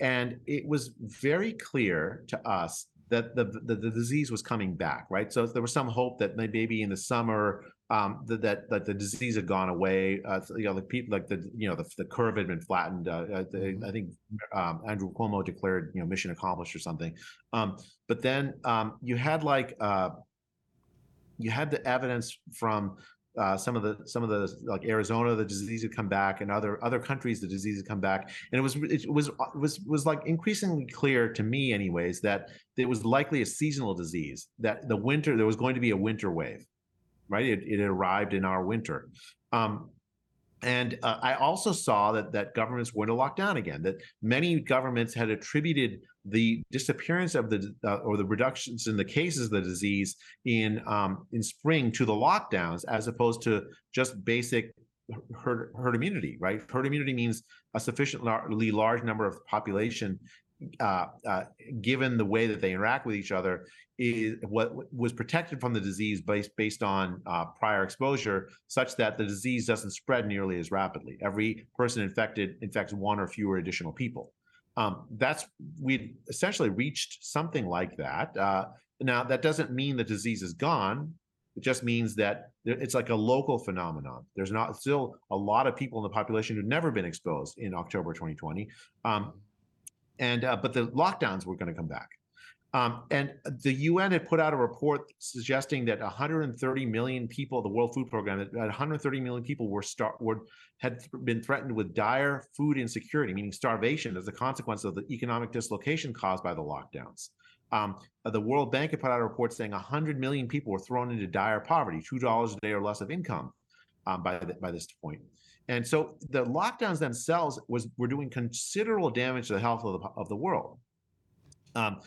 [SPEAKER 3] and it was very clear to us that the, the, the disease was coming back, right? So there was some hope that maybe in the summer um, that, that that the disease had gone away. Uh, you know, the people like the you know the, the curve had been flattened. Uh, uh the, mm-hmm. I think um, Andrew Cuomo declared you know mission accomplished or something. Um, but then um, you had like uh, you had the evidence from uh, some of the some of the like Arizona, the disease had come back, and other other countries, the disease had come back, and it was it was was was like increasingly clear to me, anyways, that it was likely a seasonal disease. That the winter there was going to be a winter wave, right? It, it arrived in our winter, um, and uh, I also saw that that governments were to lock down again. That many governments had attributed the disappearance of the uh, or the reductions in the cases of the disease in um, in spring to the lockdowns, as opposed to just basic herd, herd immunity. Right, herd immunity means a sufficiently large number of population uh, uh, given the way that they interact with each other, is what was protected from the disease based based on uh, prior exposure, such that the disease doesn't spread nearly as rapidly. Every person infected infects one or fewer additional people. Um, that's we essentially reached something like that. Uh, now that doesn't mean the disease is gone. It just means that it's like a local phenomenon. There's not still a lot of people in the population who've never been exposed in October 2020. Um, and uh, but the lockdowns were going to come back. Um, and the UN had put out a report suggesting that 130 million people, the World Food Program, that 130 million people were start were had been threatened with dire food insecurity, meaning starvation, as a consequence of the economic dislocation caused by the lockdowns. Um, the World Bank had put out a report saying 100 million people were thrown into dire poverty, two dollars a day or less of income um, by the, by this point. And so the lockdowns themselves was were doing considerable damage to the health of the of the world. Um,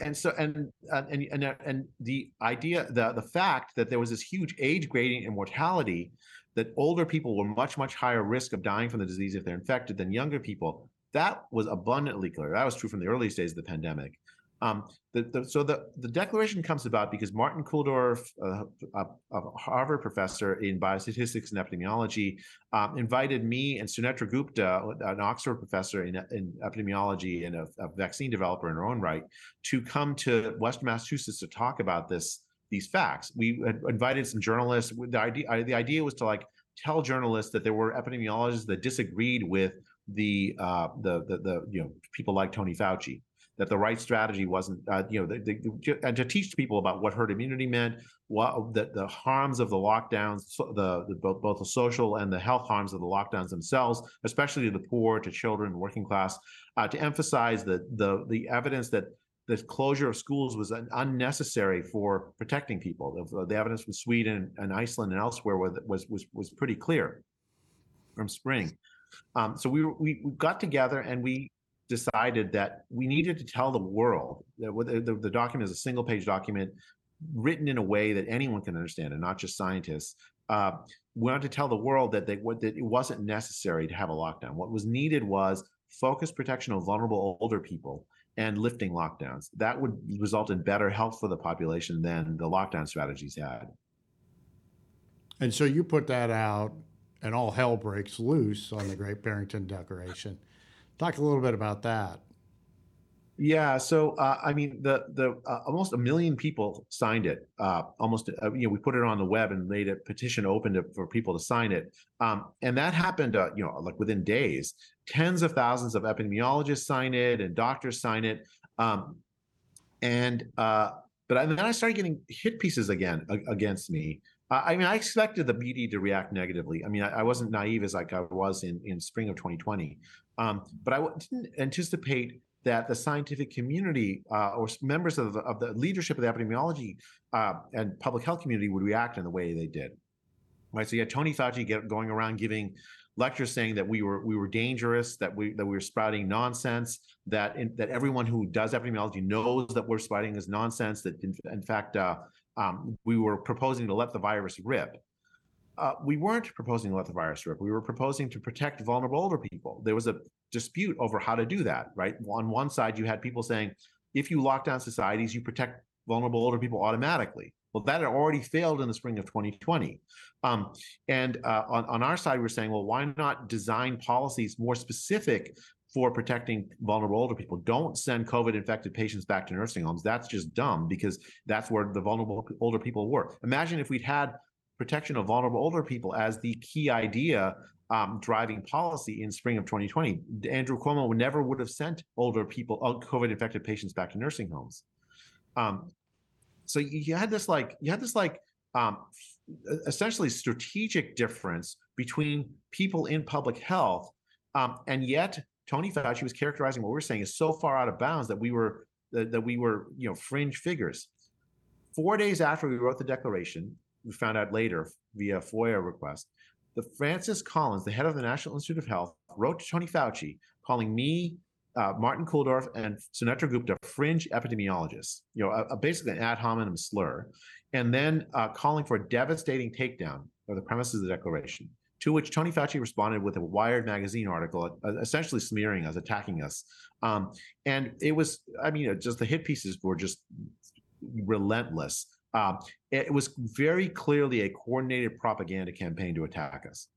[SPEAKER 3] and so and and and and the idea the the fact that there was this huge age grading in mortality that older people were much much higher risk of dying from the disease if they're infected than younger people that was abundantly clear that was true from the earliest days of the pandemic um, the, the, so the, the declaration comes about because Martin Kulldorff, uh, a, a, Harvard professor in biostatistics and epidemiology, um, invited me and Sunetra Gupta, an Oxford professor in, in epidemiology and a, a, vaccine developer in her own right, to come to Western Massachusetts to talk about this these facts. We invited some journalists. The idea the idea was to like tell journalists that there were epidemiologists that disagreed with the uh, the, the the you know people like Tony Fauci that the right strategy wasn't, uh, you know, the, the, and to teach people about what herd immunity meant, what the, the harms of the lockdowns, the, the both, both the social and the health harms of the lockdowns themselves, especially to the poor, to children, working class, uh, to emphasize the the the evidence that the closure of schools was unnecessary for protecting people. The, the evidence from Sweden and Iceland and elsewhere was was was pretty clear from spring. Um, so we, we we got together and we decided that we needed to tell the world that the, the document is a single page document written in a way that anyone can understand and not just scientists. Uh, we wanted to tell the world that, they, what, that it wasn't necessary to have a lockdown. What was needed was focused protection of vulnerable older people and lifting lockdowns. That would result in better health for the population than the lockdown strategies had.
[SPEAKER 2] And so you put that out, and all hell breaks loose on the Great Barrington Declaration. Talk a little bit about that.
[SPEAKER 3] Yeah, so uh, I mean, the the uh, almost a million people signed it. Uh, almost, uh, you know, we put it on the web and made a petition open to, for people to sign it, um, and that happened, uh, you know, like within days. Tens of thousands of epidemiologists sign it, and doctors sign it, um, and uh, but then I started getting hit pieces again against me. I mean, I expected the media to react negatively. I mean, I, I wasn't naive as like I was in in spring of 2020. Um, but I didn't anticipate that the scientific community uh, or members of the, of the, leadership of the epidemiology uh, and public health community would react in the way they did. Right, so you had Tony Fauci get, going around giving lectures saying that we were we were dangerous, that we that we were spouting nonsense, that in, that everyone who does epidemiology knows that we're spouting is nonsense. That in, in fact uh, um, we were proposing to let the virus rip. Uh, we weren't proposing to let the virus rip. We were proposing to protect vulnerable older people. There was a dispute over how to do that. Right on one side, you had people saying, if you lock down societies, you protect vulnerable older people automatically. Well, that had already failed in the spring of 2020. Um, and uh, on, on our side, we're saying, well, why not design policies more specific for protecting vulnerable older people? Don't send COVID infected patients back to nursing homes. That's just dumb because that's where the vulnerable older people were. Imagine if we'd had protection of vulnerable older people as the key idea um, driving policy in spring of 2020. Andrew Cuomo never would have sent older people, uh, COVID infected patients back to nursing homes. Um, so you had this like you had this like um, essentially strategic difference between people in public health, um, and yet Tony Fauci was characterizing what we're saying is so far out of bounds that we were that, that we were you know fringe figures. Four days after we wrote the declaration, we found out later via FOIA request, the Francis Collins, the head of the National Institute of Health, wrote to Tony Fauci calling me uh, Martin Kulldorff and Sunetra Gupta fringe epidemiologists, you know, a, a basically an ad hominem slur, and then uh, calling for a devastating takedown of the premises of the declaration. To which Tony Fauci responded with a Wired magazine article, uh, essentially smearing us, attacking us. Um, and it was, I mean, just the hit pieces were just relentless. Uh, it was very clearly a coordinated propaganda campaign to attack us.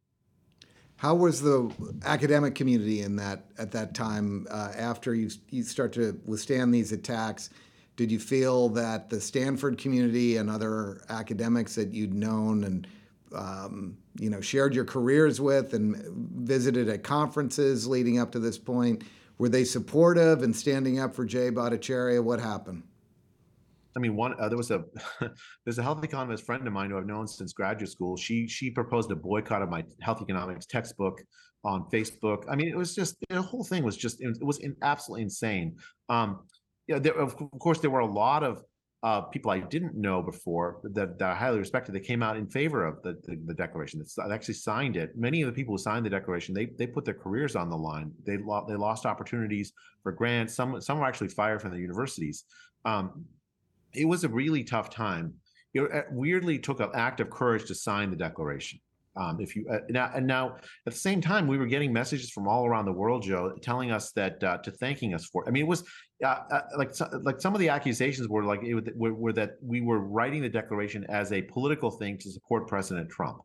[SPEAKER 1] How was the academic community in that at that time uh, after you you start to withstand these attacks? Did you feel that the Stanford community and other academics that you'd known and um, you know shared your careers with and visited at conferences leading up to this point were they supportive and standing up for Jay Bhattacharya? What happened?
[SPEAKER 3] I mean, one uh, there was a there's a health economist friend of mine who I've known since graduate school. She she proposed a boycott of my health economics textbook on Facebook. I mean, it was just the whole thing was just it was absolutely insane. Um, yeah, there, of course there were a lot of uh, people I didn't know before that, that I highly respected. They came out in favor of the the, the declaration. That actually signed it. Many of the people who signed the declaration they they put their careers on the line. They lost they lost opportunities for grants. Some some were actually fired from the universities. Um, it was a really tough time. It weirdly took an act of courage to sign the declaration. Um, if you uh, now and now at the same time, we were getting messages from all around the world, Joe, telling us that uh, to thanking us for. It. I mean, it was uh, like like some of the accusations were like it, were, were that we were writing the declaration as a political thing to support President Trump.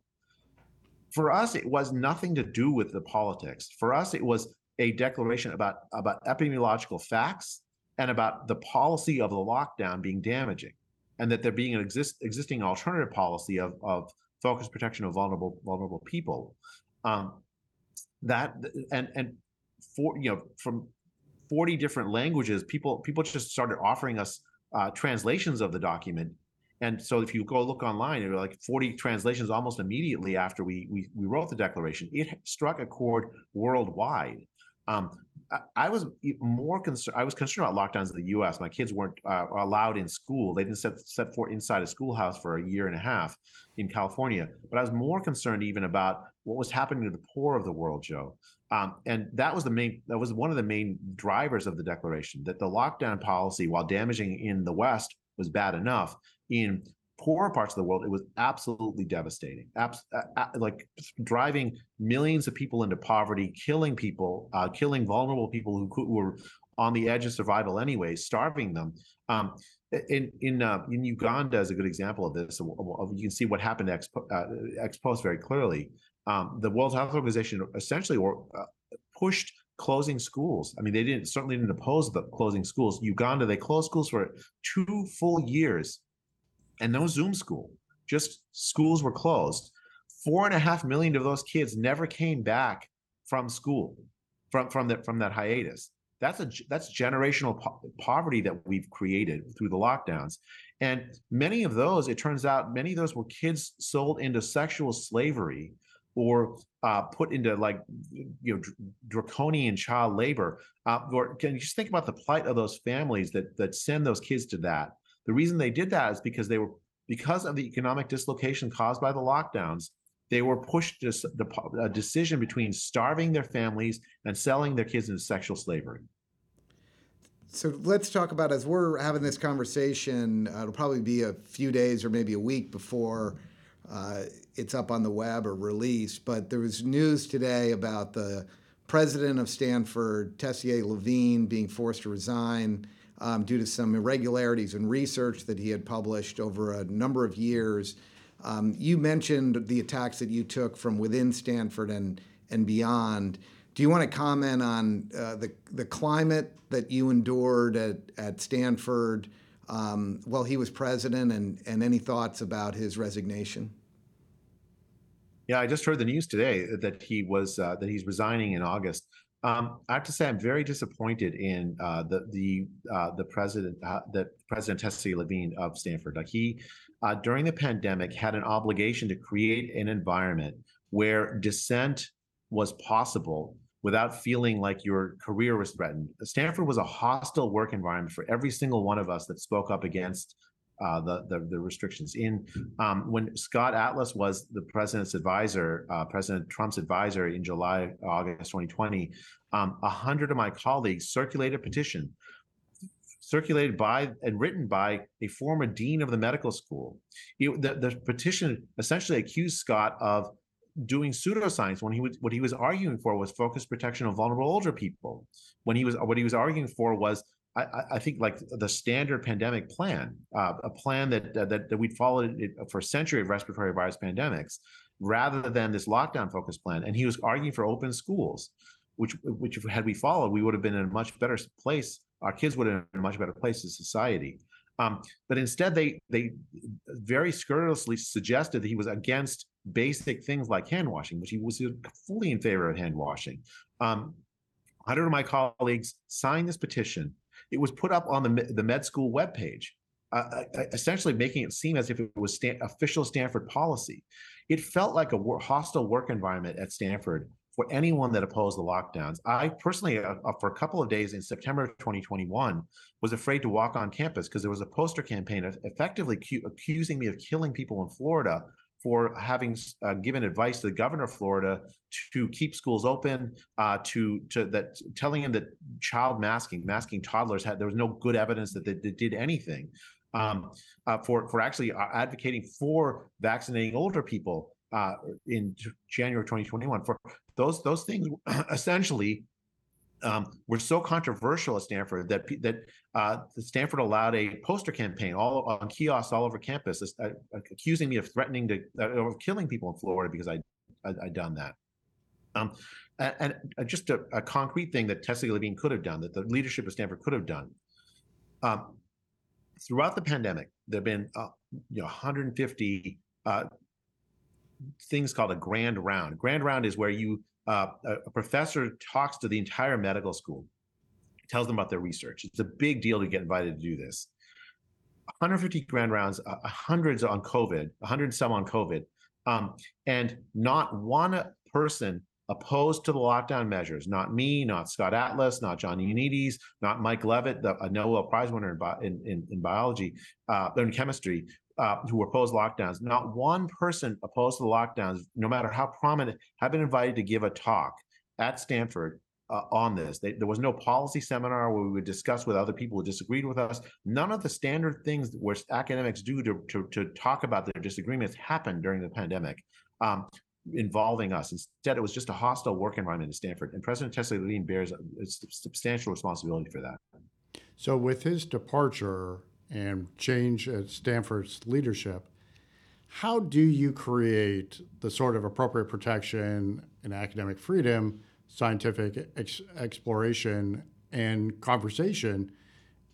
[SPEAKER 3] For us, it was nothing to do with the politics. For us, it was a declaration about about epidemiological facts and about the policy of the lockdown being damaging, and that there being an exist, existing alternative policy of, of focused protection of vulnerable vulnerable people. Um, that and and for you know from 40 different languages, people people just started offering us uh, translations of the document. And so if you go look online, there were like 40 translations almost immediately after we, we, we wrote the declaration. It struck a chord worldwide. Um, I was more concerned. I was concerned about lockdowns in the U.S. My kids weren't uh, allowed in school. They didn't set set foot inside a schoolhouse for a year and a half in California. But I was more concerned even about what was happening to the poor of the world, Joe. Um, and that was the main. That was one of the main drivers of the declaration. That the lockdown policy, while damaging in the West, was bad enough. In poorer parts of the world, it was absolutely devastating. Abs- like driving millions of people into poverty, killing people, uh, killing vulnerable people who, who, were on the edge of survival anyway, starving them. Um, in in uh, in Uganda is a good example of this. You can see what happened ex, uh, ex post very clearly. Um, the World Health Organization essentially or, uh, pushed closing schools. I mean, they didn't certainly didn't oppose the closing schools. Uganda they closed schools for two full years and no Zoom school. Just schools were closed. Four and a half million of those kids never came back from school, from from that from that hiatus. That's a that's generational po- poverty that we've created through the lockdowns, and many of those, it turns out, many of those were kids sold into sexual slavery or uh, put into like you know draconian child labor. Uh, or can you just think about the plight of those families that that send those kids to that? The reason they did that is because they were because of the economic dislocation caused by the lockdowns. they were pushed to a decision between starving their families and selling their kids into sexual slavery.
[SPEAKER 1] So let's talk about as we're having this conversation. Uh, it'll probably be a few days or maybe a week before uh, it's up on the web or released. But there was news today about the president of Stanford, Tessier Lavigne, being forced to resign um, due to some irregularities in research that he had published over a number of years. Um, you mentioned the attacks that you took from within Stanford and and beyond. Do you want to comment on uh, the the climate that you endured at at Stanford um, while he was president, and and any thoughts about his resignation?
[SPEAKER 3] Yeah, I just heard the news today that he was uh, that he's resigning in August. Um, I have to say, I'm very disappointed in uh, the the uh, the president, uh, President Tessier Lavigne of Stanford. Like he, uh, during the pandemic, had an obligation to create an environment where dissent was possible without feeling like your career was threatened. Stanford was a hostile work environment for every single one of us that spoke up against uh, the, the, the restrictions. In um, when Scott Atlas was the president's advisor, uh, President Trump's advisor in July August 2020, um, a um, hundred of my colleagues circulated a petition circulated by and written by a former dean of the medical school. It, the, the petition essentially accused Scott of doing pseudoscience when he was what he was arguing for was focused protection of vulnerable older people. When he was what he was arguing for was I, I think like the standard pandemic plan, uh, a plan that, that that we'd followed for a century of respiratory virus pandemics, rather than this lockdown focused plan. And he was arguing for open schools, which which had we followed, we would have been in a much better place. Our kids would have been in a much better place in society. Um, but instead, they they very scurrilously suggested that he was against basic things like hand washing, which he was fully in favor of hand washing. Um, 100 of my colleagues signed this petition it was put up on the the med school webpage, uh, uh, uh, essentially making it seem as if it was Stan- official Stanford policy. It felt like a hostile work environment at Stanford for anyone that opposed the lockdowns. I personally, uh, uh for a couple of days in September of 2021, was afraid to walk on campus because there was a poster campaign effectively cu- accusing me of killing people in Florida for having uh, given advice to the governor of Florida to keep schools open, uh, to to that telling him that child masking, masking toddlers had there was no good evidence that they, they did anything. Um, uh, for for actually uh, advocating for vaccinating older people uh, in January 2021. For those those things essentially um, were so controversial at Stanford that that uh, Stanford allowed a poster campaign all on kiosks all over campus, uh, accusing me of threatening to uh, of killing people in Florida because I I, I done that. Um, and, uh, just a, a, concrete thing that Tessier Lavigne could have done, that the leadership of Stanford could have done. Um, throughout the pandemic, there have been uh, you know 150 uh, things called a grand round. Grand round is where you uh, a, professor talks to the entire medical school, tells them about their research. It's a big deal to get invited to do this. 150 grand rounds, uh, hundreds on COVID, 100 some on COVID, um, and not one person opposed to the lockdown measures. Not me, not Scott Atlas, not John Ioannidis, not Mike Levitt, the a Nobel Prize winner in, in, in, in biology, uh, in chemistry, uh, who opposed lockdowns. Not one person opposed to the lockdowns, no matter how prominent, have been invited to give a talk at Stanford uh, on this. They, there was no policy seminar where we would discuss with other people who disagreed with us. None of the standard things where academics do to, to, to talk about their disagreements happened during the pandemic. Um, involving us. Instead, it was just a hostile work environment at Stanford, and President Tessier Lavigne bears a, a substantial responsibility for that.
[SPEAKER 2] So, with his departure, and change at Stanford's leadership, how do you create the sort of appropriate protection and academic freedom, scientific ex- exploration, and conversation?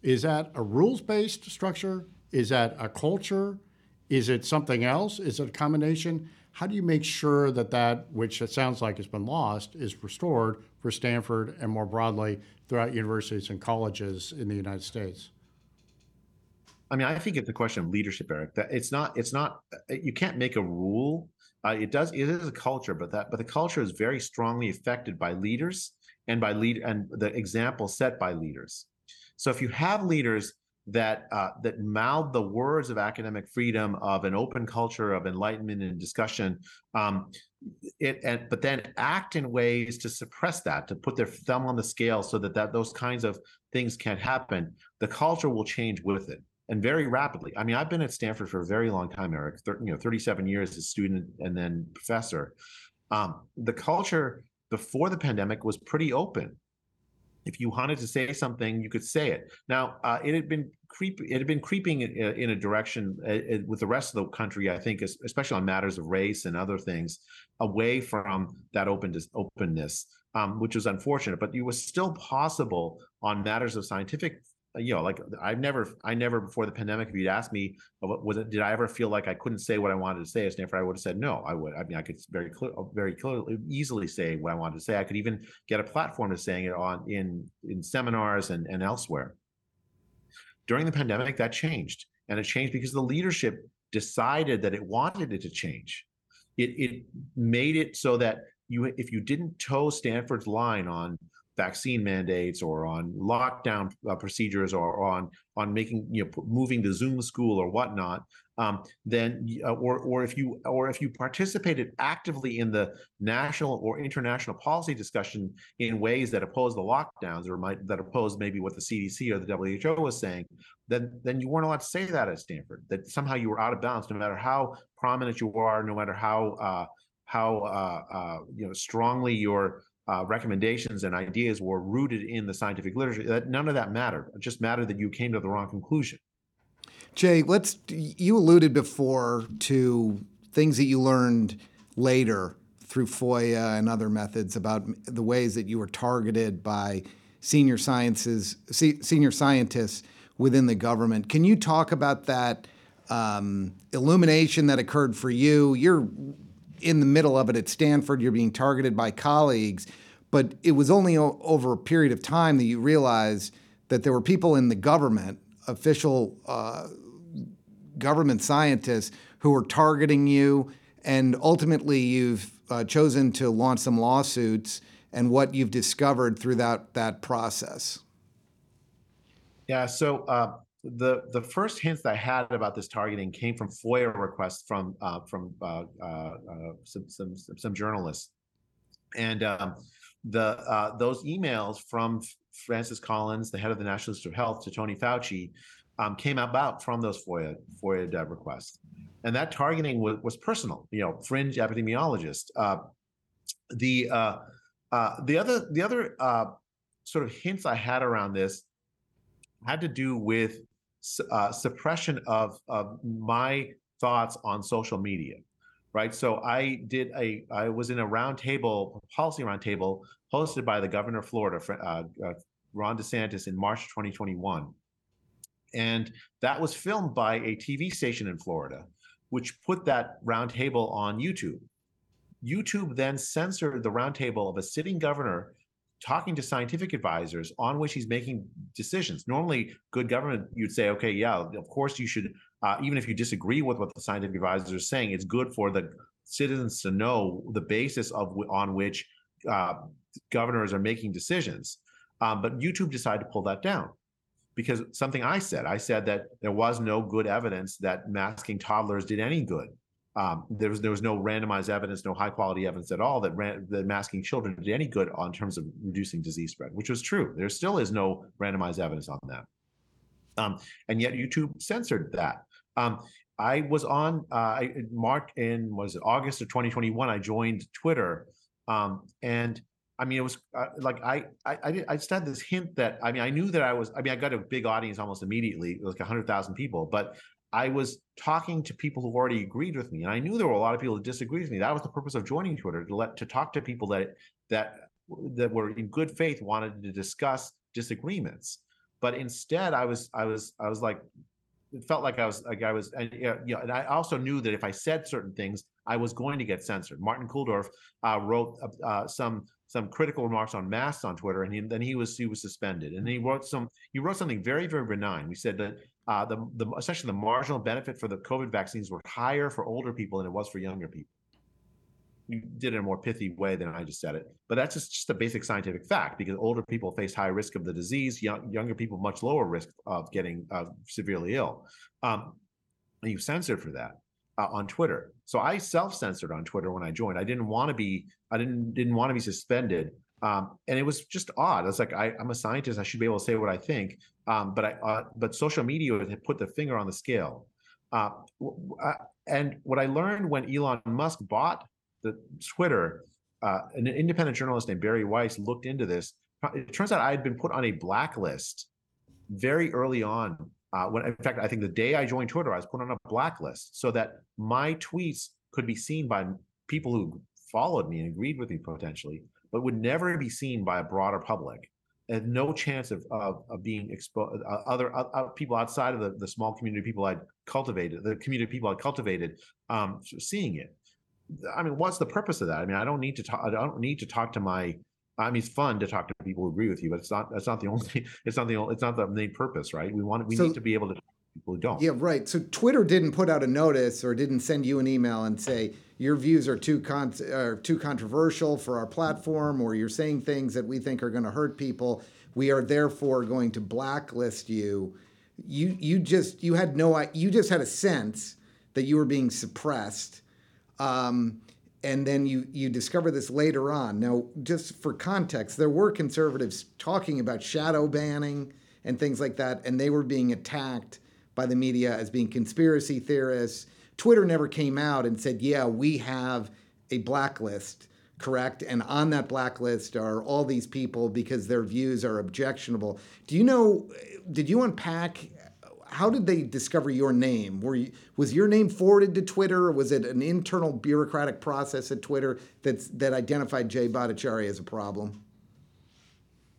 [SPEAKER 2] Is that a rules based structure? Is that a culture? Is it something else? Is it a combination? How do you make sure that that, which it sounds like has been lost, is restored for Stanford and more broadly throughout universities and colleges in the United States?
[SPEAKER 3] I mean, I think it's a question of leadership, Eric. That it's not, it's not, uh, you can't make a rule. Uh, it does, it is a culture, but that, but the culture is very strongly affected by leaders and by lead and the example set by leaders. So if you have leaders that uh, that mouth the words of academic freedom, of an open culture of enlightenment and discussion, um, it and but then act in ways to suppress that, to put their thumb on the scale, so that that those kinds of things can't happen. The culture will change with it and very rapidly. I mean, I've been at Stanford for a very long time, Eric. you know, 37 years as student and then professor. Um, the culture before the pandemic was pretty open. If you wanted to say something, you could say it. Now, uh, it had been creep. It had been creeping in, a direction uh, with the rest of the country. I think, especially on matters of race and other things, away from that openness. Openness, um, which was unfortunate, but it was still possible on matters of scientific Uh, you know, like I've never, I never before the pandemic, if you'd asked me, uh, was it, did I ever feel like I couldn't say what I wanted to say at Stanford? I would have said no. I would. I mean, I could very clear, uh, very clearly, easily say what I wanted to say. I could even get a platform to saying it on in in seminars and and elsewhere. During the pandemic, that changed, and it changed because the leadership decided that it wanted it to change. It it made it so that you, if you didn't toe Stanford's line on vaccine mandates or on lockdown uh, procedures or on on making you know moving to Zoom school or whatnot, um, then uh, or or if you or if you participated actively in the national or international policy discussion in ways that oppose the lockdowns or might that oppose maybe what the CDC or the WHO was saying, then then you weren't allowed to say that at Stanford. That somehow you were out of bounds, no matter how prominent you are, no matter how uh, how uh, uh, you know strongly your uh, recommendations and ideas were rooted in the scientific literature. That none of that mattered. It just mattered that you came to the wrong conclusion.
[SPEAKER 1] Jay, let's. You alluded before to things that you learned later through FOIA and other methods about the ways that you were targeted by senior sciences, senior scientists within the government. Can you talk about that um, illumination that occurred for you? You're in the middle of it at Stanford, you're being targeted by colleagues. But it was only o- over a period of time that you realized that there were people in the government, official uh, government scientists, who were targeting you. And ultimately, you've uh, chosen to launch some lawsuits and what you've discovered through that, that process.
[SPEAKER 3] Yeah, so uh, the the first hints I had about this targeting came from FOIA requests from uh, from uh, uh, uh some, some some journalists, and um, the uh, those emails from Francis Collins, the head of the National Institute of Health, to Tony Fauci, um, came about from those FOIA FOIA requests, and that targeting was, was personal. You know, fringe epidemiologist. Uh, the the other the other sort of hints I had around this had to do with uh, suppression of, of my thoughts on social media right? So i did a i was in a roundtable policy roundtable hosted by the governor of florida uh, uh, ron desantis in march 2021 and that was filmed by a tv station in florida which put that roundtable on youtube. Youtube then censored the roundtable of a sitting governor talking to scientific advisors on which he's making decisions. Normally, good government, you'd say, okay, yeah, of course you should, uh, even if you disagree with what the scientific advisors are saying, it's good for the citizens to know the basis of on which uh, governors are making decisions. Um, but YouTube decided to pull that down because something I said, I said that there was no good evidence that masking toddlers did any good um, there was there was no randomized evidence, no high quality evidence at all that ran, that masking children did any good on terms of reducing disease spread, which was true. There still is no randomized evidence on that, um, and yet YouTube censored that. Um, I was on uh, March in was it August of 2021. I joined Twitter, um, and I mean, it was uh, like I I I, I just had this hint that I mean I knew that I was I mean I got a big audience almost immediately, like hundred thousand people, but I was talking to people who already agreed with me, and I knew there were a lot of people who disagreed with me. That was the purpose of joining Twitter to let to talk to people that that that were in good faith wanted to discuss disagreements. But instead, I was I was I was like it felt like I was like I was and you know, and I also knew that if I said certain things, I was going to get censored. Martin Kulldorff uh, wrote uh some some critical remarks on masks on Twitter, and he, then he was he was suspended. And he wrote some he wrote something very very benign. We said that uh, the, the essentially the marginal benefit for the COVID vaccines were higher for older people than it was for younger people. you did it in a more pithy way than I just said it. But that's just, just a basic scientific fact because older people face high risk of the disease, young, younger people much lower risk of getting uh, severely ill. Um, and you censored for that uh, on Twitter. So I self-censored on Twitter when I joined. I didn't want to be I didn't didn't want to be suspended. Um, and it was just odd. It's like I, am a scientist. I should be able to say what I think. Um, but I uh, but social media had put the finger on the scale. Uh, uh and what I learned when Elon Musk bought the Twitter, uh, an independent journalist named Bari Weiss looked into this. It turns out I had been put on a blacklist very early on. Uh, when, in fact, I think the day I joined Twitter, I was put on a blacklist so that my tweets could be seen by people who followed me and agreed with me potentially, but would never be seen by a broader public. And no chance of, of, of being exposed, uh, other uh, people outside of the, the small community people I'd cultivated, the community people I'd cultivated, um, seeing it. I mean, what's the purpose of that? I mean, I don't need to talk. I don't need to talk to my. I mean, it's fun to talk to people who agree with you, but it's not. That's not the only. It's not the. Only, It's not the main purpose, right? We want. We so, need to be able to. People who don't.
[SPEAKER 1] Yeah, right. So Twitter didn't put out a notice or didn't send you an email and say your views are too con- are too controversial for our platform, or you're saying things that we think are going to hurt people. We are therefore going to blacklist you. You you just you had no you just had a sense that you were being suppressed um, and then you you discover this later on. Now, just for context, there were conservatives talking about shadow banning and things like that, and they were being attacked by the media as being conspiracy theorists. Twitter never came out and said, "Yeah, we have a blacklist." Correct. And on that blacklist are all these people because their views are objectionable. Do you know, did you unpack how did they discover your name? Were you, was your name forwarded to Twitter, or was it an internal bureaucratic process at Twitter that's, that identified Jay Bhattacharya as a problem?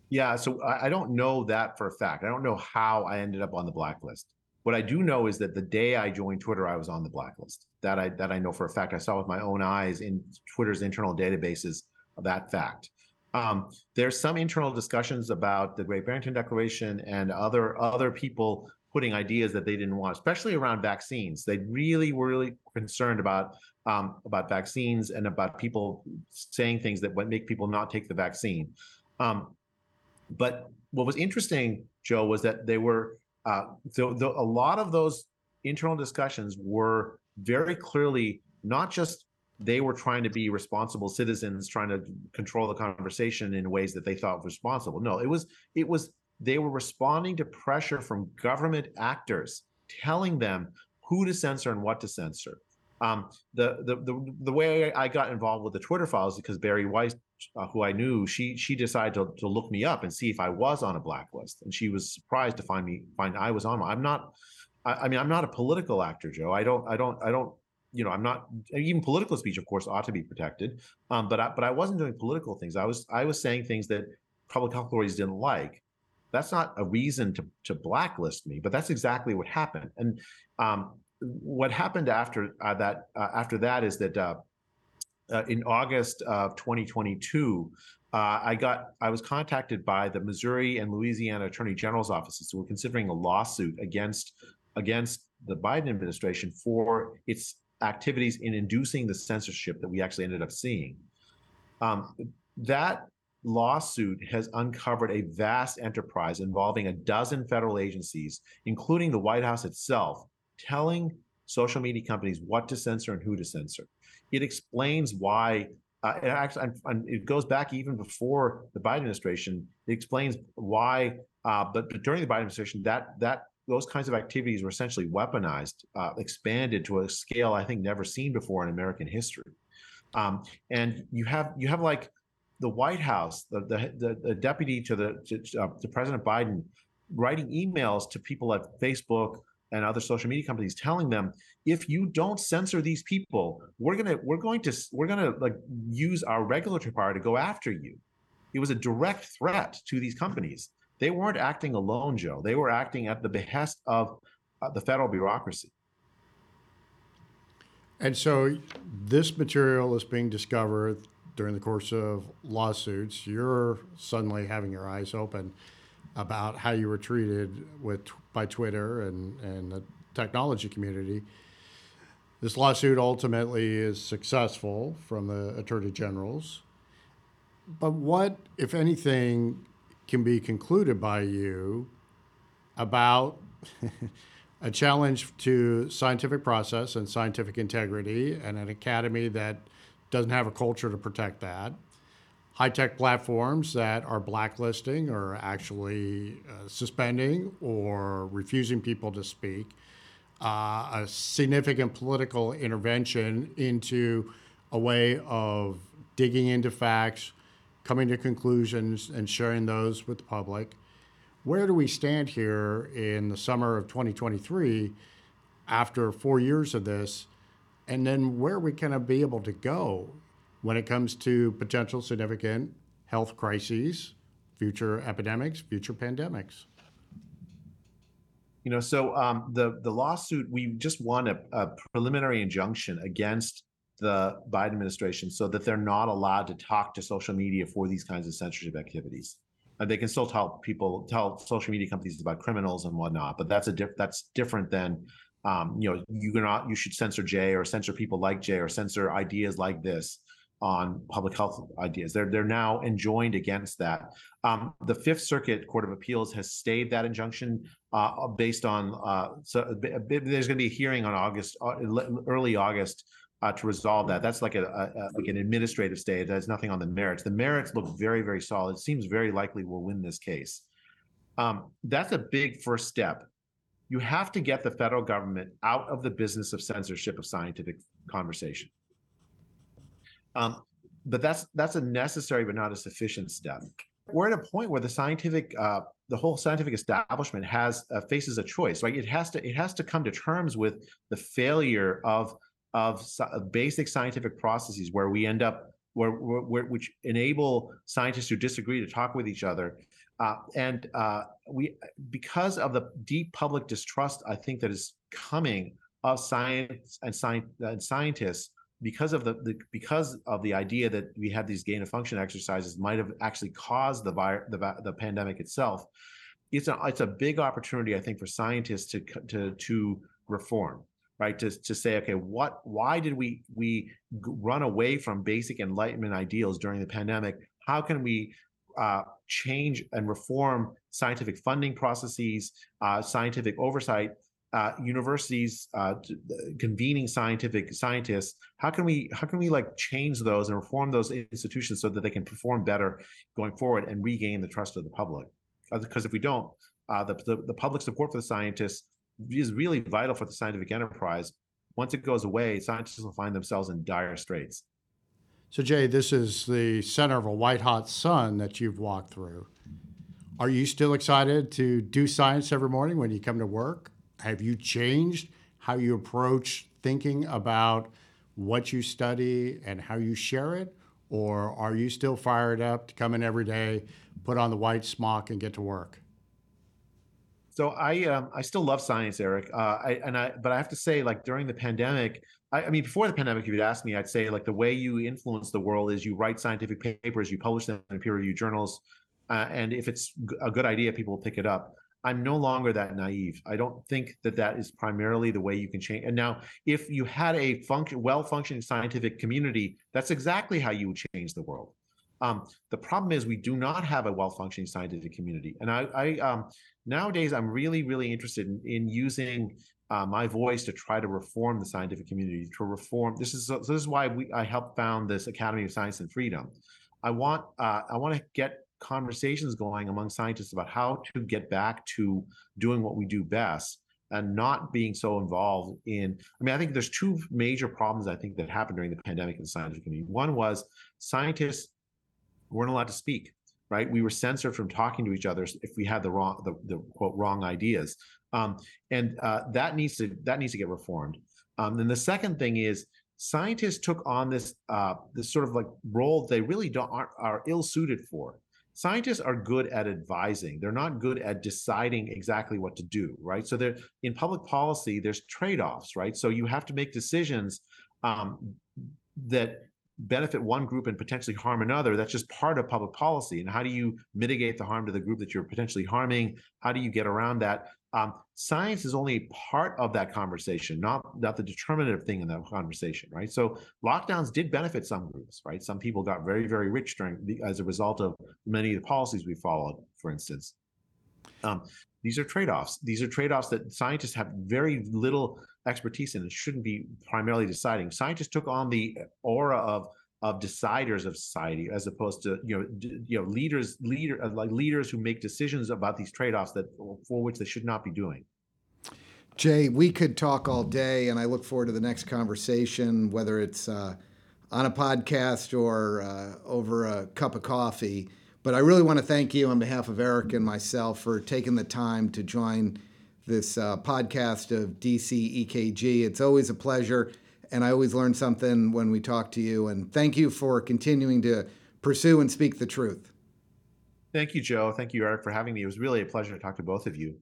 [SPEAKER 3] Yeah, so I don't know that for a fact. I don't know how I ended up on the blacklist. What I do know is that the day I joined Twitter, I was on the blacklist. That I that I know for a fact. I saw with my own eyes in Twitter's internal databases that fact. Um, there's some internal discussions about the Great Barrington Declaration and other other people putting ideas that they didn't want, especially around vaccines. They really were really concerned about um, about vaccines and about people saying things that would make people not take the vaccine. Um, but what was interesting, Joe, was that they were uh, the, the, a lot of those internal discussions were very clearly not just they were trying to be responsible citizens trying to control the conversation in ways that they thought was responsible no it was it was they were responding to pressure from government actors telling them who to censor and what to censor. Um, the, the, the the way I got involved with the Twitter files because Bari Weiss, uh, who I knew, she she decided to, to look me up and see if I was on a blacklist, and she was surprised to find me find I was on. I'm not. I, I mean, I'm not a political actor, Joe. I don't. I don't. I don't. You know, I'm not. Even political speech, of course, ought to be protected. Um, but I, but I wasn't doing political things. I was I was saying things that public health authorities didn't like that's not a reason to, to blacklist me, but that's exactly what happened. And um, what happened after uh, that uh, after that is that uh, uh in August of 2022, uh, I got I was contacted by the Missouri and Louisiana Attorney General's offices who were considering a lawsuit against against the Biden administration for its activities in inducing the censorship that we actually ended up seeing. Um, that lawsuit has uncovered a vast enterprise involving a dozen federal agencies, including the White House itself, telling social media companies what to censor and who to censor. It explains why. Uh, it actually, and it goes back even before the Biden administration. It explains why, uh, but, but during the Biden administration, that that those kinds of activities were essentially weaponized, uh, expanded to a scale I think never seen before in American history. Um, and you have you have like the White House, the the, the deputy to the to, uh, to, President Biden, writing emails to people at Facebook and other social media companies, telling them if you don't censor these people, we're gonna we're going to we're gonna like use our regulatory power to go after you. It was a direct threat to these companies. They weren't acting alone, Joe. They were acting at the behest of uh, the federal bureaucracy.
[SPEAKER 2] And so this material is being discovered during the course of lawsuits, you're suddenly having your eyes open about how you were treated with by Twitter and, and the technology community. This lawsuit ultimately is successful from the attorney generals. But what, if anything, can be concluded by you about a challenge to scientific process and scientific integrity and an academy that doesn't have a culture to protect that? High tech platforms that are blacklisting or actually uh, suspending or refusing people to speak uh, a significant political intervention into a way of digging into facts, coming to conclusions, and sharing those with the public. Where do we stand here in the summer of 2023 after four years of this? And then where we going to be able to go when it comes to potential significant health crises, future epidemics, future pandemics?
[SPEAKER 3] You know, so um, the the lawsuit we just won a, a preliminary injunction against the Biden administration so that they're not allowed to talk to social media for these kinds of censorship activities. And they can still tell people, tell social media companies about criminals and whatnot, but that's a diff- that's different than, um, you know, you cannot you should censor Jay or censor people like Jay or censor ideas like this on public health ideas. They're they're now enjoined against that. Um, the Fifth Circuit Court of Appeals has stayed that injunction uh, based on uh, so there's going to be a hearing on August uh, early August uh, to resolve that. That's like a, a, like an administrative stay. It has nothing on the merits. The merits look very very solid. It seems very likely we'll win this case. Um, that's a big first step. You have to get the federal government out of the business of censorship of scientific conversation. Um, but that's that's a necessary but not a sufficient step. We're at a point where the scientific, uh, the whole scientific establishment has uh, faces a choice. Right, it has to it has to come to terms with the failure of of, of basic scientific processes where we end up where, where, which enable scientists who disagree to talk with each other. Uh, and uh, we, because of the deep public distrust, I think that is coming of science and, and scientists, because of the, the, because of the idea that we had these gain of function exercises might have actually caused the the, the pandemic itself. It's a it's a big opportunity, I think, for scientists to to to reform, right? To to say, okay, what why did we we run away from basic enlightenment ideals during the pandemic? How can we uh, change and reform scientific funding processes, uh, scientific oversight, uh, universities uh, convening scientific scientists. How can we how can we like change those and reform those institutions so that they can perform better going forward and regain the trust of the public? Because if we don't uh, the, the, the public support for the scientists is really vital for the scientific enterprise. Once it goes away scientists will find themselves in dire straits
[SPEAKER 2] so jay this is the center of a white hot sun that you've walked through are you still excited to do science every morning when you come to work have you changed how you approach thinking about what you study and how you share it? Or are you still fired up to come in every day, put on the white smock, and get to work?
[SPEAKER 3] So I um, I still love science, Eric. Uh, I, and I but I have to say, like during the pandemic, I, mean, before the pandemic, if you'd asked me, I'd say like the way you influence the world is you write scientific papers, you publish them in peer-reviewed journals, uh, and if it's a good idea, people will pick it up. I'm no longer that naive. I don't think that that is primarily the way you can change. And now, if you had a function, well-functioning scientific community, that's exactly how you would change the world. Um, the problem is we do not have a well-functioning scientific community. And I, I um, nowadays I'm really, really interested in, in using uh, my voice to try to reform the scientific community. To reform this is so this is why we I helped found this Academy of Science and Freedom. I want uh, I want to get conversations going among scientists about how to get back to doing what we do best and not being so involved in i mean i think there's two major problems i think that happened during the pandemic in the scientific community one was scientists weren't allowed to speak right we were censored from talking to each other if we had the wrong the, the quote wrong ideas um, and uh, that needs to that needs to get reformed. Um, then the second thing is scientists took on this uh, this sort of like role they really don't are, are ill suited for. Scientists are good at advising. They're not good at deciding exactly what to do right? So there in public policy there's trade-offs right? So you have to make decisions um, that benefit one group and potentially harm another. That's just part of public policy. And how do you mitigate the harm to the group that you're potentially harming? How do you get around that Um, science is only part of that conversation, not not the determinative thing in that conversation, right? So lockdowns did benefit some groups, right? Some people got very very rich during the, as a result of many of the policies we followed, for instance. Um, these are trade-offs. These are trade-offs that scientists have very little expertise in and shouldn't be primarily deciding. Scientists took on the aura of of deciders of society as opposed to you know you know leaders leader uh, like leaders who make decisions about these trade-offs that for which they should not be doing
[SPEAKER 1] Jay, we could talk all day, and I look forward to the next conversation, whether it's uh, on a podcast or uh, over a cup of coffee. But I really want to thank you on behalf of Eric and myself for taking the time to join this uh, podcast of DC EKG. It's always a pleasure, and I always learn something when we talk to you. And thank you for continuing to pursue and speak the truth.
[SPEAKER 3] thank you joe thank you eric for having me it was really a pleasure to talk to both of you